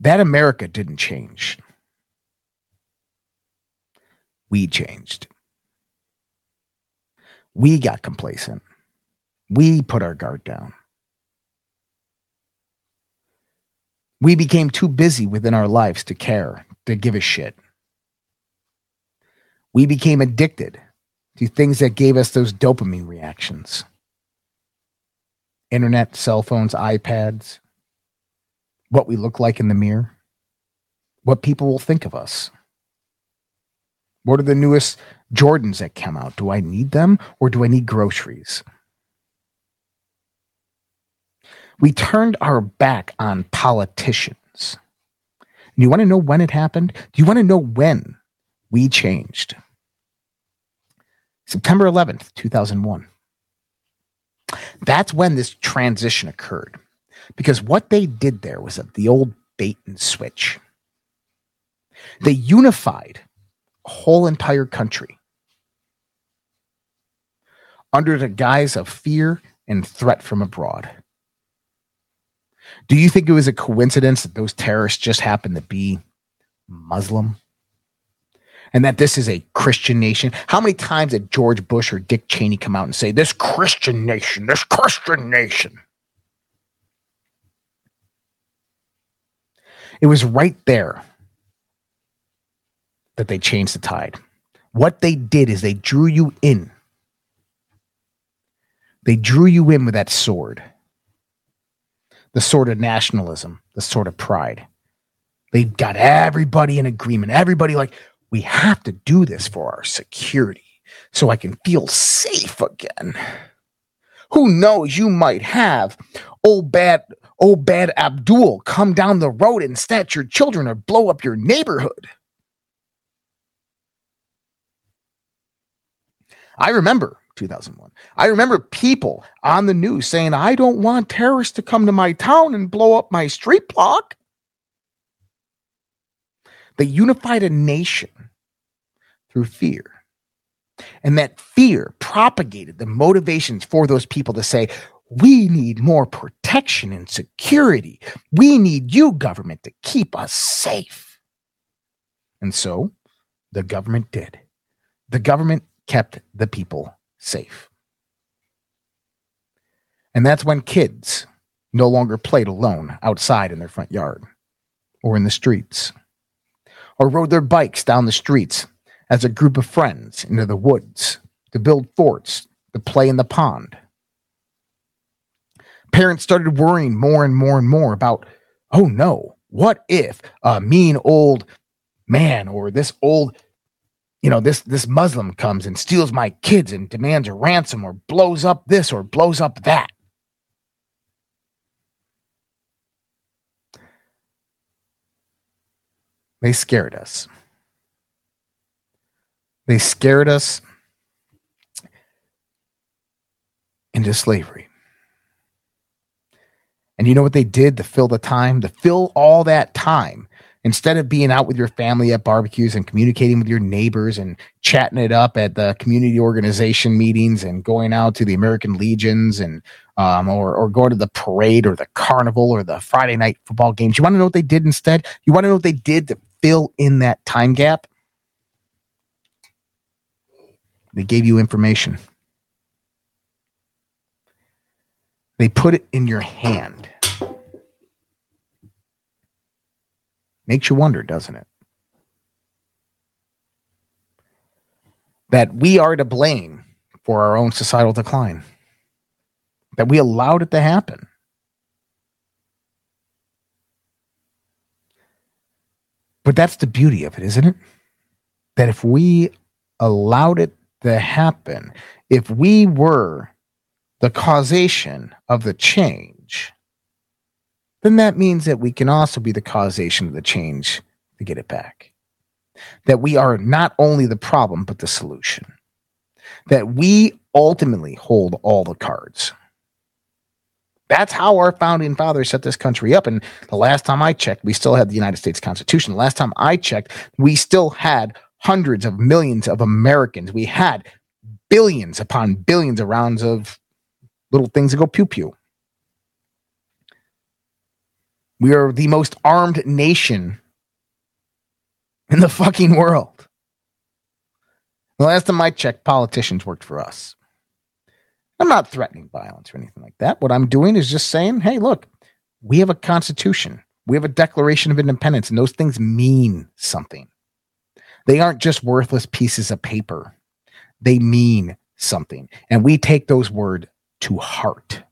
That America didn't change. We changed. We got complacent. We put our guard down. We became too busy within our lives to care, to give a shit. We became addicted to things that gave us those dopamine reactions internet, cell phones, iPads, what we look like in the mirror, what people will think of us. What are the newest Jordans that come out? Do I need them or do I need groceries? We turned our back on politicians. And you want to know when it happened? Do you want to know when we changed? September 11th, 2001. That's when this transition occurred. Because what they did there was the old bait and switch. They unified a whole entire country under the guise of fear and threat from abroad. Do you think it was a coincidence that those terrorists just happened to be Muslim? And that this is a Christian nation? How many times did George Bush or Dick Cheney come out and say, This Christian nation, this Christian nation? It was right there that they changed the tide. What they did is they drew you in. They drew you in with that sword the sword of nationalism, the sword of pride. They got everybody in agreement. Everybody like, we have to do this for our security so I can feel safe again. Who knows, you might have old bad old bad Abdul come down the road and snatch your children or blow up your neighborhood. I remember 2001. I remember people on the news saying, I don't want terrorists to come to my town and blow up my street block. They unified a nation through fear. And that fear propagated the motivations for those people to say, we need more protection and security. We need you, government, to keep us safe. And so the government did. The government kept the people safe. And that's when kids no longer played alone outside in their front yard or in the streets or rode their bikes down the streets as a group of friends into the woods to build forts, to play in the pond. Parents started worrying more and more and more about, oh no, what if a mean old man or this old you know this this muslim comes and steals my kids and demands a ransom or blows up this or blows up that. They scared us. They scared us into slavery. And you know what they did to fill the time to fill all that time instead of being out with your family at barbecues and communicating with your neighbors and chatting it up at the community organization meetings and going out to the American Legions and um, or or going to the parade or the carnival or the Friday night football games. You want to know what they did instead? You want to know what they did to fill in that time gap? They gave you information. They put it in your hand. Makes you wonder, doesn't it? That we are to blame for our own societal decline, that we allowed it to happen. But that's the beauty of it, isn't it? That if we allowed it to happen, if we were the causation of the change, then that means that we can also be the causation of the change to get it back. That we are not only the problem, but the solution. That we ultimately hold all the cards. That's how our founding fathers set this country up. And the last time I checked, we still had the United States Constitution. The last time I checked, we still had hundreds of millions of Americans. We had billions upon billions of rounds of little things that go pew pew. We are the most armed nation in the fucking world. The last time I checked, politicians worked for us. I'm not threatening violence or anything like that. What I'm doing is just saying, hey, look, we have a constitution. We have a Declaration of Independence, and those things mean something. They aren't just worthless pieces of paper, they mean something. And we take those words to heart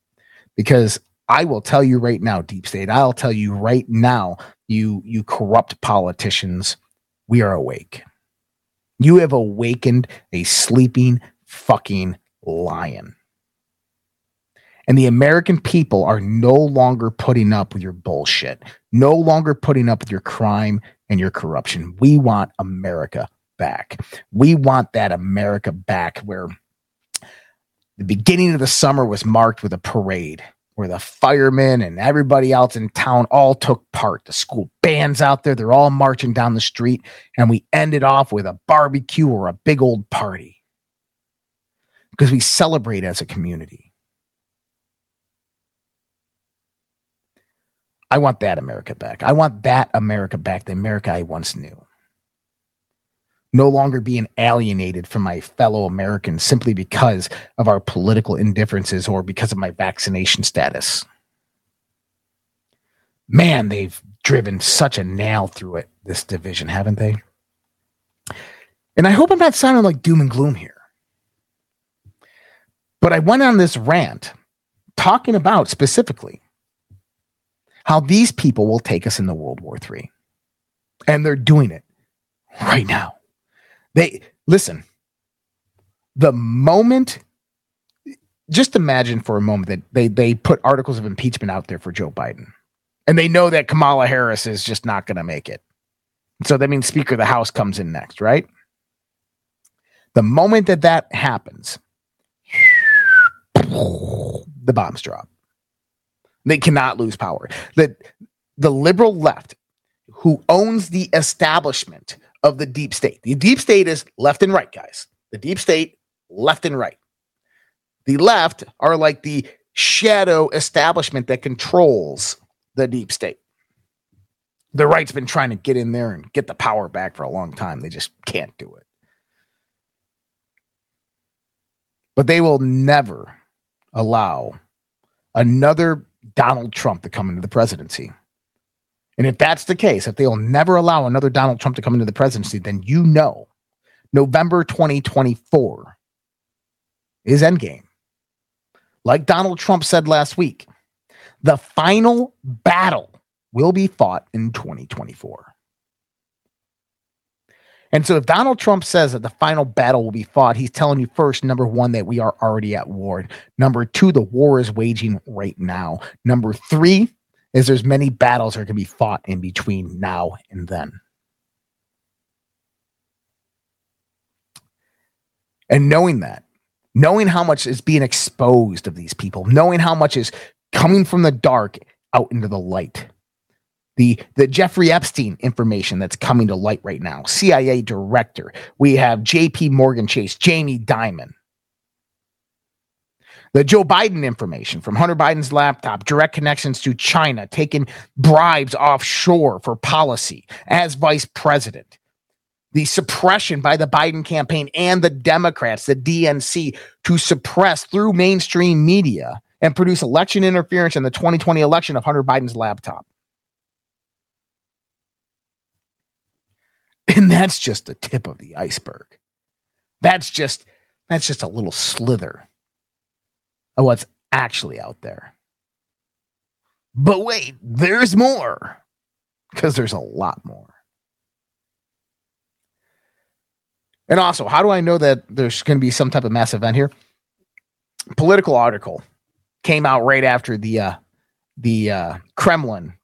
because I will tell you right now, deep state, I'll tell you right now, you you corrupt politicians, we are awake. You have awakened a sleeping fucking lion. And the American people are no longer putting up with your bullshit, no longer putting up with your crime and your corruption. We want America back. We want that America back where the beginning of the summer was marked with a parade where the firemen and everybody else in town all took part. The school bands out there, they're all marching down the street. And we ended off with a barbecue or a big old party because we celebrate as a community. I want that America back. I want that America back, the America I once knew. No longer being alienated from my fellow Americans simply because of our political indifferences or because of my vaccination status. Man, they've driven such a nail through it, this division, haven't they? And I hope I'm not sounding like doom and gloom here. But I went on this rant talking about specifically how these people will take us into World War III. And they're doing it right now. They listen, the moment just imagine for a moment that they they put articles of impeachment out there for Joe Biden. And they know that Kamala Harris is just not going to make it. So that means Speaker of the House comes in next, right? The moment that that happens, the bombs drop. They cannot lose power. The, the liberal left, who owns the establishment of the deep state, the deep state is left and right, guys. The deep state, left and right. The left are like the shadow establishment that controls the deep state. The right's been trying to get in there and get the power back for a long time. They just can't do it. But they will never allow another Donald Trump to come into the presidency. And if that's the case, if they'll never allow another Donald Trump to come into the presidency, then you know November 2024 is endgame. Like Donald Trump said last week, the final battle will be fought in 2024. And so if Donald Trump says that the final battle will be fought, he's telling you first, number one, that we are already at war. Number two, the war is waging right now. Number three is there's many battles that are going to be fought in between now and then. And knowing that, knowing how much is being exposed of these people, knowing how much is coming from the dark out into the light, the the Jeffrey Epstein information that's coming to light right now. CIA director. We have J.P. Morgan Chase, Jamie Dimon. The Joe Biden information from Hunter Biden's laptop, direct connections to China, taking bribes offshore for policy as vice president. The suppression by the Biden campaign and the Democrats, the DNC, to suppress through mainstream media and produce election interference in the 2020 election of Hunter Biden's laptop. And that's just the tip of the iceberg. That's just that's just a little slither of what's actually out there. But wait, there's more. Because there's a lot more. And also, how do I know that there's going to be some type of mass event here? Politico article came out right after the uh, the uh, Kremlin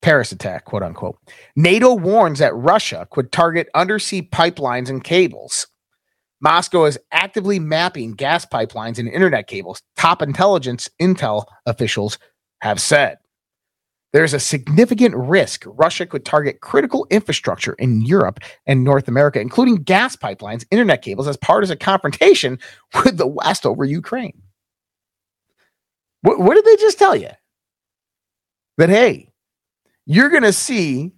Paris attack, quote unquote. NATO warns that Russia could target undersea pipelines and cables. Moscow is actively mapping gas pipelines and internet cables, top intelligence intel officials have said. There's a significant risk Russia could target critical infrastructure in Europe and North America, including gas pipelines, internet cables, as part of a confrontation with the West over Ukraine. What, what did they just tell you? That, hey, you're going to see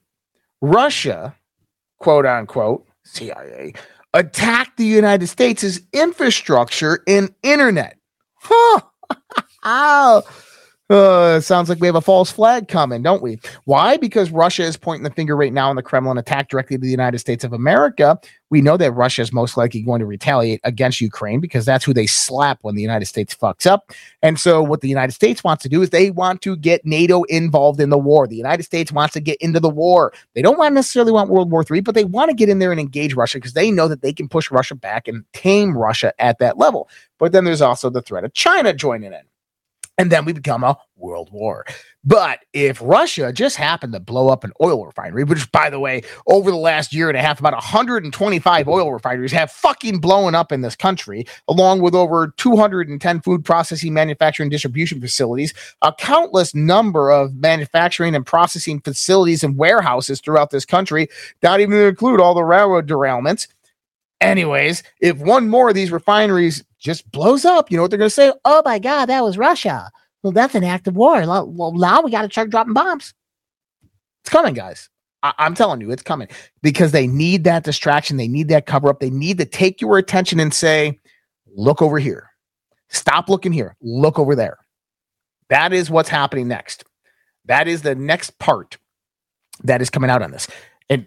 Russia, quote unquote, CIA, attack the United States' infrastructure and internet. Huh. Uh, sounds like we have a false flag coming, don't we? Why? Because Russia is pointing the finger right now in the Kremlin attack directly to the United States of America. We know that Russia is most likely going to retaliate against Ukraine because that's who they slap when the United States fucks up. And so, what the United States wants to do is they want to get NATO involved in the war. The United States wants to get into the war. They don't want necessarily want World War III, but they want to get in there and engage Russia because they know that they can push Russia back and tame Russia at that level. But then there's also the threat of China joining in and then we become a world war. But if Russia just happened to blow up an oil refinery, which by the way, over the last year and a half, about 125 oil refineries have fucking blown up in this country, along with over 210 food processing, manufacturing, distribution facilities, a countless number of manufacturing and processing facilities and warehouses throughout this country, not even to include all the railroad derailments. Anyways, if one more of these refineries just blows up, you know what they're going to say? Oh my God, that was Russia. Well, that's an act of war. Well, now we got to start dropping bombs. It's coming, guys. I- I'm telling you, it's coming because they need that distraction. They need that cover up. They need to take your attention and say, look over here. Stop looking here. Look over there. That is what's happening next. That is the next part that is coming out on this. And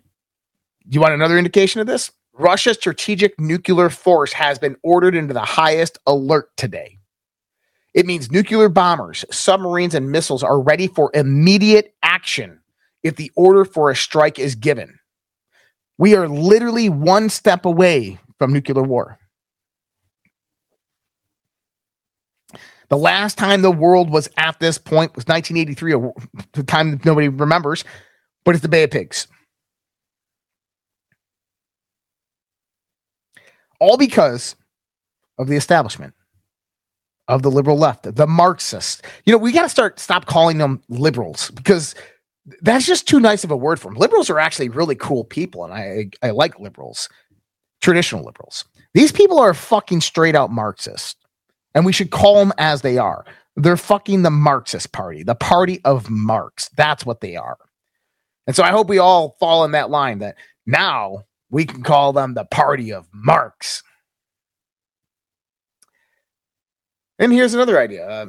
you want another indication of this? Russia's strategic nuclear force has been ordered into the highest alert today. It means nuclear bombers, submarines, and missiles are ready for immediate action if the order for a strike is given. We are literally one step away from nuclear war. The last time the world was at this point was 1983, the time nobody remembers, but it's the Bay of Pigs. All because of the establishment of the liberal left, the Marxists. You know, we got to start stop calling them liberals because that's just too nice of a word for them. Liberals are actually really cool people, and I I like liberals, traditional liberals. These people are fucking straight out Marxist, and we should call them as they are. They're fucking the Marxist party, the party of Marx. That's what they are. And so I hope we all fall in that line that now we can call them the party of Marx. And here's another idea. Uh,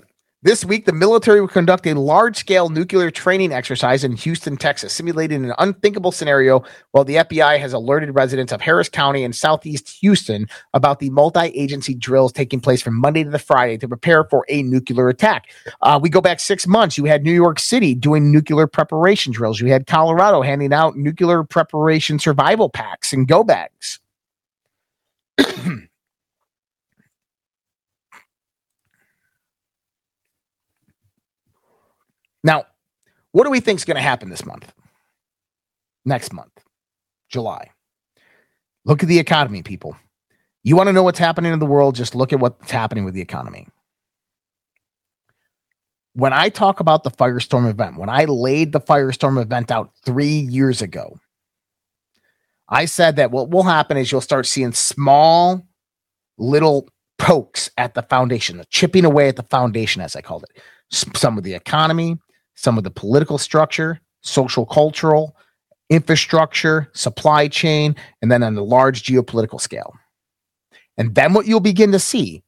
this week, the military will conduct a large scale nuclear training exercise in Houston, Texas, simulating an unthinkable scenario while the FBI has alerted residents of Harris County and Southeast Houston about the multi agency drills taking place from Monday to the Friday to prepare for a nuclear attack. Uh, we go back six months. You had New York City doing nuclear preparation drills, you had Colorado handing out nuclear preparation survival packs and go bags. Now, what do we think is going to happen this month? Next month, July. Look at the economy, people. You want to know what's happening in the world? Just look at what's happening with the economy. When I talk about the Firestorm event, when I laid the Firestorm event out three years ago, I said that what will happen is you'll start seeing small little pokes at the foundation, the chipping away at the foundation, as I called it. Some of the economy, some of the political structure, social cultural infrastructure, supply chain, and then on the large geopolitical scale. And then what you'll begin to see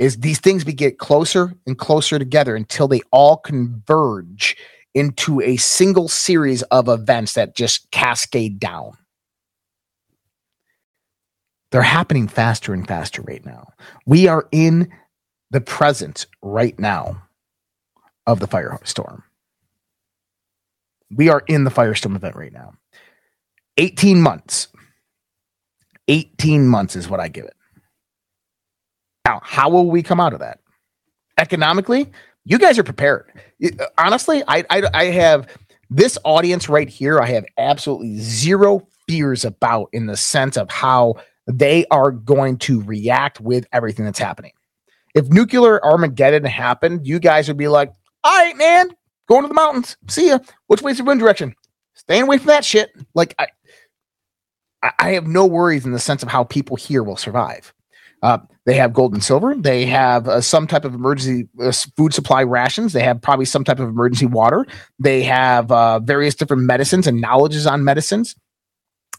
is these things be get closer and closer together until they all converge into a single series of events that just cascade down. They're happening faster and faster right now. We are in the present right now of the firestorm. We are in the Firestorm event right now. 18 months. 18 months is what I give it. Now, how will we come out of that? Economically, you guys are prepared. Uh, honestly, I, I, I have this audience right here. I have absolutely zero fears about in the sense of how they are going to react with everything that's happening. If nuclear Armageddon happened, you guys would be like, all right, man, going to the mountains. See ya. Which way's the wind direction? Staying away from that shit. Like I, I have no worries in the sense of how people here will survive. Uh, they have gold and silver. They have uh, some type of emergency uh, food supply rations. They have probably some type of emergency water. They have uh, various different medicines and knowledges on medicines.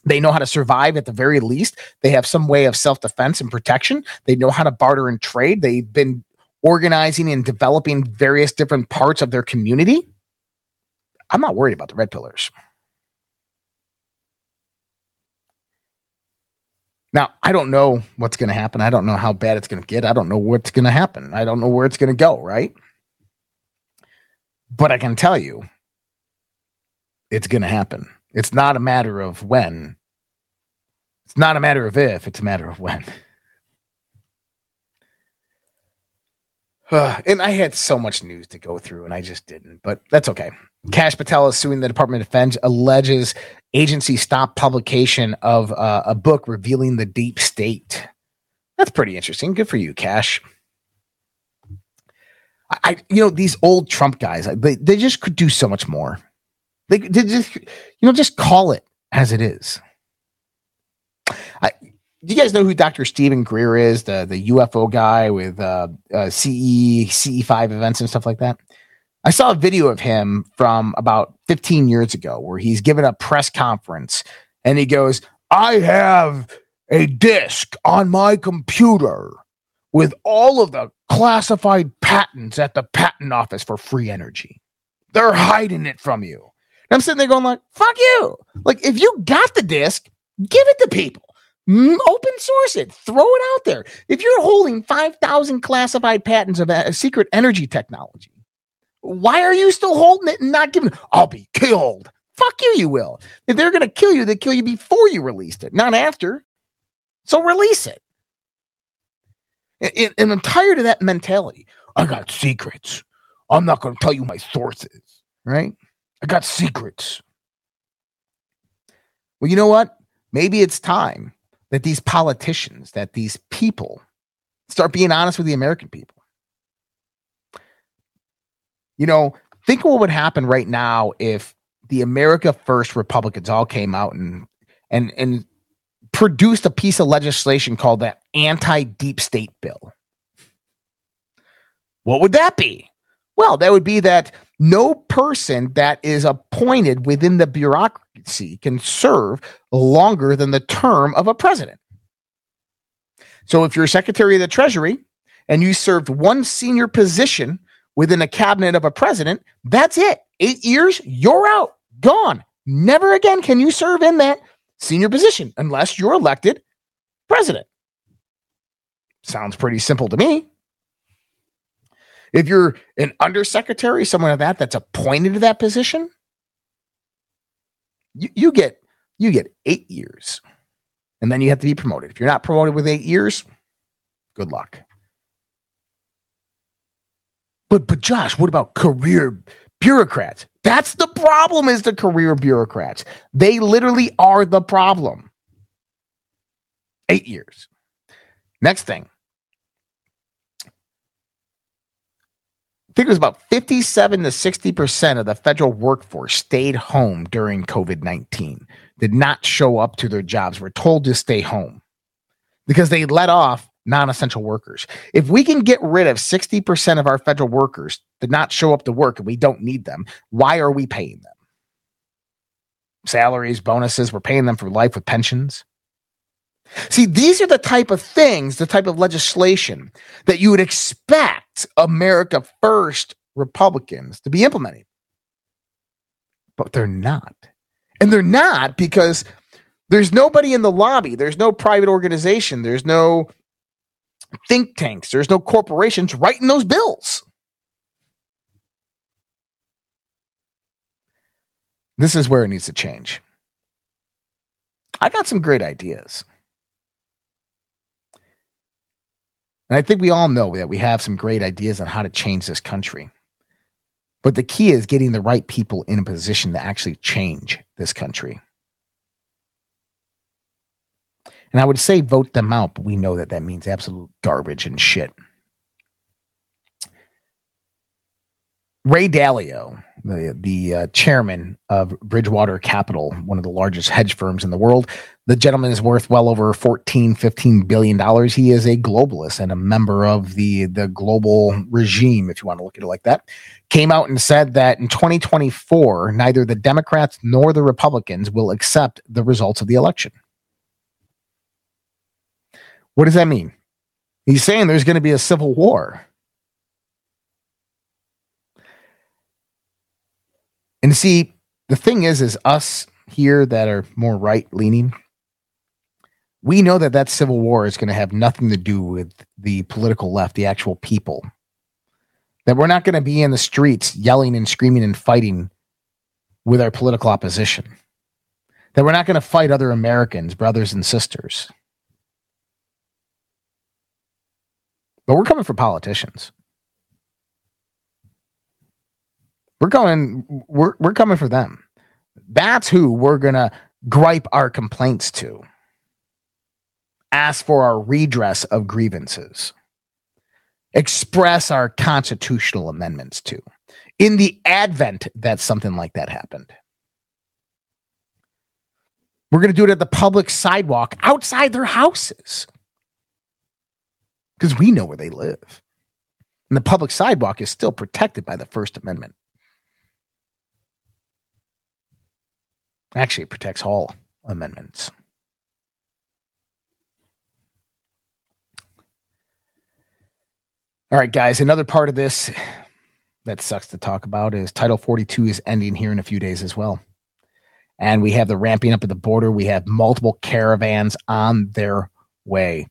They know how to survive at the very least. They have some way of self defense and protection. They know how to barter and trade. They've been organizing and developing various different parts of their community, I'm not worried about the red pillars. Now, I don't know what's going to happen. I don't know how bad it's going to get. I don't know what's going to happen. I don't know where it's going to go, right? But I can tell you it's going to happen. It's not a matter of when. It's not a matter of if, it's a matter of when. and I had so much news to go through, and I just didn't, but that's okay. Kash Patel is suing the Department of Defense, alleges agency stopped publication of uh, a book revealing the deep state. That's pretty interesting. Good for you, Kash. I, you know, these old Trump guys, they, they just could do so much more. They, they just, you know, just call it as it is. I, do you guys know who Dr. Steven Greer is? The the UFO guy with uh, uh, CE CE5 events and stuff like that. I saw a video of him from about 15 years ago where he's given a press conference and he goes, "I have a disk on my computer with all of the classified patents at the patent office for free energy. They're hiding it from you." And I'm sitting there going like, "Fuck you!" Like if you got the disk, give it to people. Open source it, throw it out there. If you're holding 5,000 classified patents of a secret energy technology, why are you still holding it and not giving? I'll be killed. Fuck you, you will. If they're going to kill you, they kill you before you released it, not after. So release it. And I'm tired of that mentality. I got secrets. I'm not going to tell you my sources, right? I got secrets. Well, you know what? Maybe it's time that these politicians, that these people start being honest with the American people. You know, think what would happen right now if the America First Republicans all came out and and and produced a piece of legislation called the anti-deep state bill. What would that be? Well, that would be that no person that is appointed within the bureaucracy can serve longer than the term of a president. So if you're Secretary of the Treasury and you served one senior position within a cabinet of a president, that's it. Eight years, you're out, gone. Never again can you serve in that senior position unless you're elected president. Sounds pretty simple to me. If you're an undersecretary, someone like that that's appointed to that position, you, you get you get eight years, and then you have to be promoted. If you're not promoted with eight years, good luck. But but Josh, what about career bureaucrats? That's the problem. Is the career bureaucrats? They literally are the problem. Eight years. Next thing, I think it was about 57 to 60% of the federal workforce stayed home during COVID 19, did not show up to their jobs, were told to stay home because they let off non essential workers. If we can get rid of 60% of our federal workers that not show up to work and we don't need them, why are we paying them? Salaries, bonuses, we're paying them for life with pensions. See, these are the type of things, the type of legislation that you would expect America First Republicans to be implementing. But they're not. And they're not because there's nobody in the lobby, there's no private organization, there's no think tanks, there's no corporations writing those bills. This is where it needs to change. I got some great ideas. And I think we all know that we have some great ideas on how to change this country. But the key is getting the right people in a position to actually change this country. And I would say vote them out, but we know that that means absolute garbage and shit. Ray Dalio, the the uh, chairman of Bridgewater Capital, one of the largest hedge firms in the world. The gentleman is worth well over 14, 15 billion dollars. He is a globalist and a member of the the global regime, if you want to look at it like that. Came out and said that in 2024, neither the Democrats nor the Republicans will accept the results of the election. What does that mean? He's saying there's going to be a civil war. And see, the thing is, is us here that are more right leaning, we know that that civil war is going to have nothing to do with the political left, the actual people. That we're not going to be in the streets yelling and screaming and fighting with our political opposition. That we're not going to fight other Americans, brothers and sisters. But we're coming for politicians. We're going we're we're coming for them. That's who we're going to gripe our complaints to. Ask for our redress of grievances. Express our constitutional amendments to. In the advent that something like that happened. We're going to do it at the public sidewalk outside their houses. Because we know where they live. And the public sidewalk is still protected by the First Amendment. Actually, it protects all amendments. All right, guys, another part of this that sucks to talk about is Title 42 is ending here in a few days as well. And we have the ramping up at the border. We have multiple caravans on their way.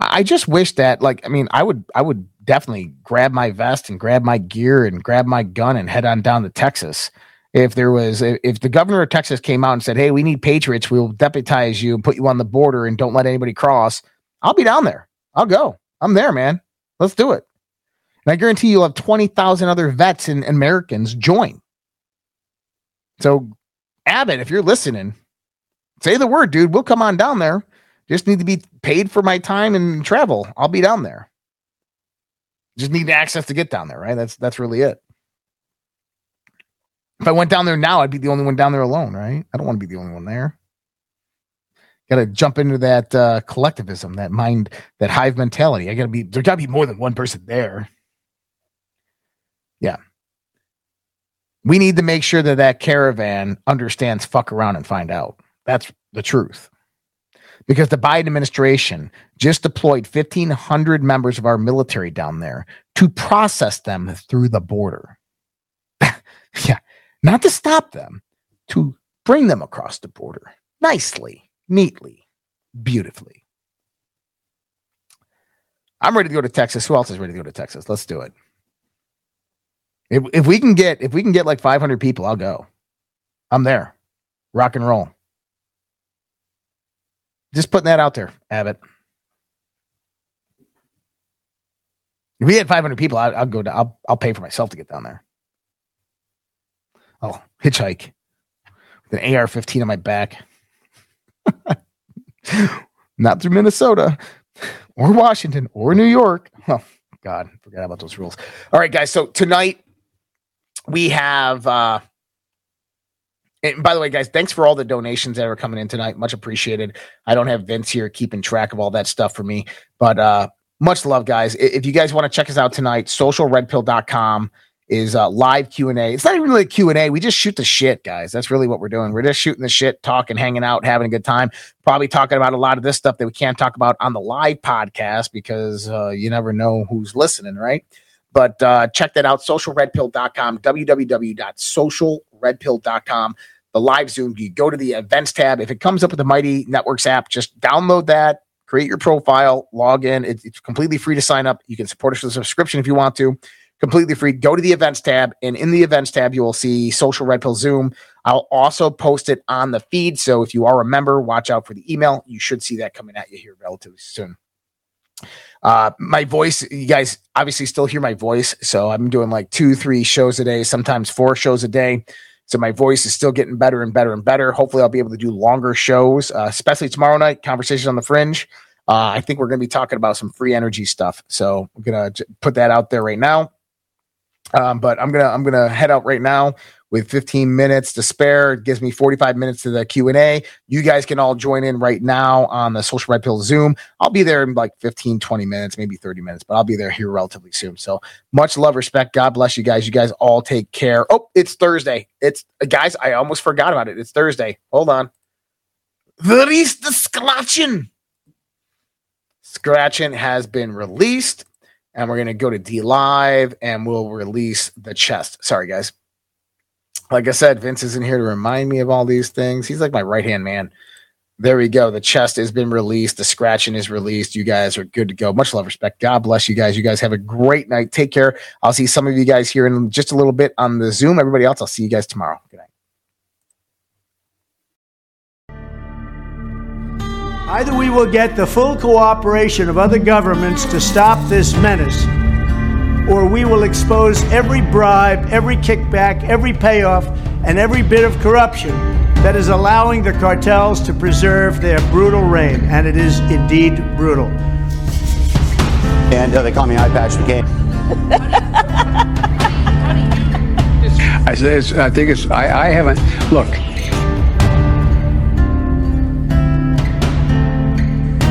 I just wish that, like, I mean, I would, I would definitely grab my vest and grab my gear and grab my gun and head on down to Texas if there was if the governor of Texas came out and said, "Hey, we need patriots. We'll deputize you and put you on the border and don't let anybody cross," I'll be down there. I'll go. I'm there, man. Let's do it. And I guarantee you'll have twenty thousand other vets and Americans join. So, Abbott, if you're listening, say the word, dude. We'll come on down there. Just need to be paid for my time and travel. I'll be down there. Just need access to get down there, right? That's that's really it. If I went down there now, I'd be the only one down there alone, right? I don't want to be the only one there. Got to jump into that uh, collectivism, that mind, that hive mentality. I got to be, there got to be more than one person there. Yeah. We need to make sure that that caravan understands fuck around and find out. That's the truth. Because the Biden administration just deployed 1,500 members of our military down there to process them through the border. yeah not to stop them, to bring them across the border nicely, neatly, beautifully. I'm ready to go to Texas. Who else is ready to go to Texas? Let's do it. If, if we can get if we can get like 500 people, I'll go. I'm there. Rock and roll. Just putting that out there, Abbott. If we had 500 people, I, will go. To, I'll I'll pay for myself to get down there. I'll hitchhike with an AR 15 on my back. Not through Minnesota or Washington or New York. Oh, God, forgot about those rules. All right, guys. So tonight we have, uh, and by the way, guys, thanks for all the donations that are coming in tonight. Much appreciated. I don't have Vince here keeping track of all that stuff for me, but uh, much love, guys. If you guys want to check us out tonight, socialredpill.com is uh, live Q and A. It's not even really Q and A. We just shoot the shit, guys. That's really what we're doing. We're just shooting the shit, talking, hanging out, having a good time. Probably talking about a lot of this stuff that we can't talk about on the live podcast because uh, you never know who's listening, right? But uh, check that out, socialredpill.com, www.socialredpill.com. The live Zoom, you go to the events tab. If it comes up with the Mighty Networks app, just download that, create your profile, log in. It's, it's completely free to sign up. You can support us with a subscription if you want to completely free. Go to the events tab, and in the events tab, you will see Social Red Pill Zoom. I'll also post it on the feed. So if you are a member, watch out for the email. You should see that coming at you here relatively soon. Uh, my voice, you guys obviously still hear my voice. So I'm doing like two, three shows a day, sometimes four shows a day. So my voice is still getting better and better and better. Hopefully, I'll be able to do longer shows, uh, especially tomorrow night, Conversation on the Fringe. Uh, I think we're going to be talking about some free energy stuff. So I'm going to put that out there right now. Um, but I'm gonna I'm gonna head out right now with 15 minutes to spare. It gives me 45 minutes to the Q and A. You guys can all join in right now on the Social Red Pill Zoom. I'll be there in like 15, 20 minutes, maybe 30 minutes, but I'll be there here relatively soon. So much love, respect. God bless you guys. You guys all take care. Oh, it's Thursday. It's guys. I almost forgot about it. It's Thursday. Hold on. Is the scratching? Scratching has been released and we're going to go to DLive and we'll release the chest. Sorry, guys. Like I said, Vince isn't here to remind me of all these things. He's like my right hand man. There we go. The chest has been released. The scratching is released. You guys are good to go. Much love, respect. God bless you guys. You guys have a great night. Take care. I'll see some of you guys here in just a little bit on the Zoom. Everybody else, I'll see you guys tomorrow. Good night. Either we will get the full cooperation of other governments to stop this menace, or we will expose every bribe, every kickback, every payoff, and every bit of corruption that is allowing the cartels to preserve their brutal reign. And it is indeed brutal. And uh, they call me Eye Patch McCain. I, say I think it's, I, I haven't, look,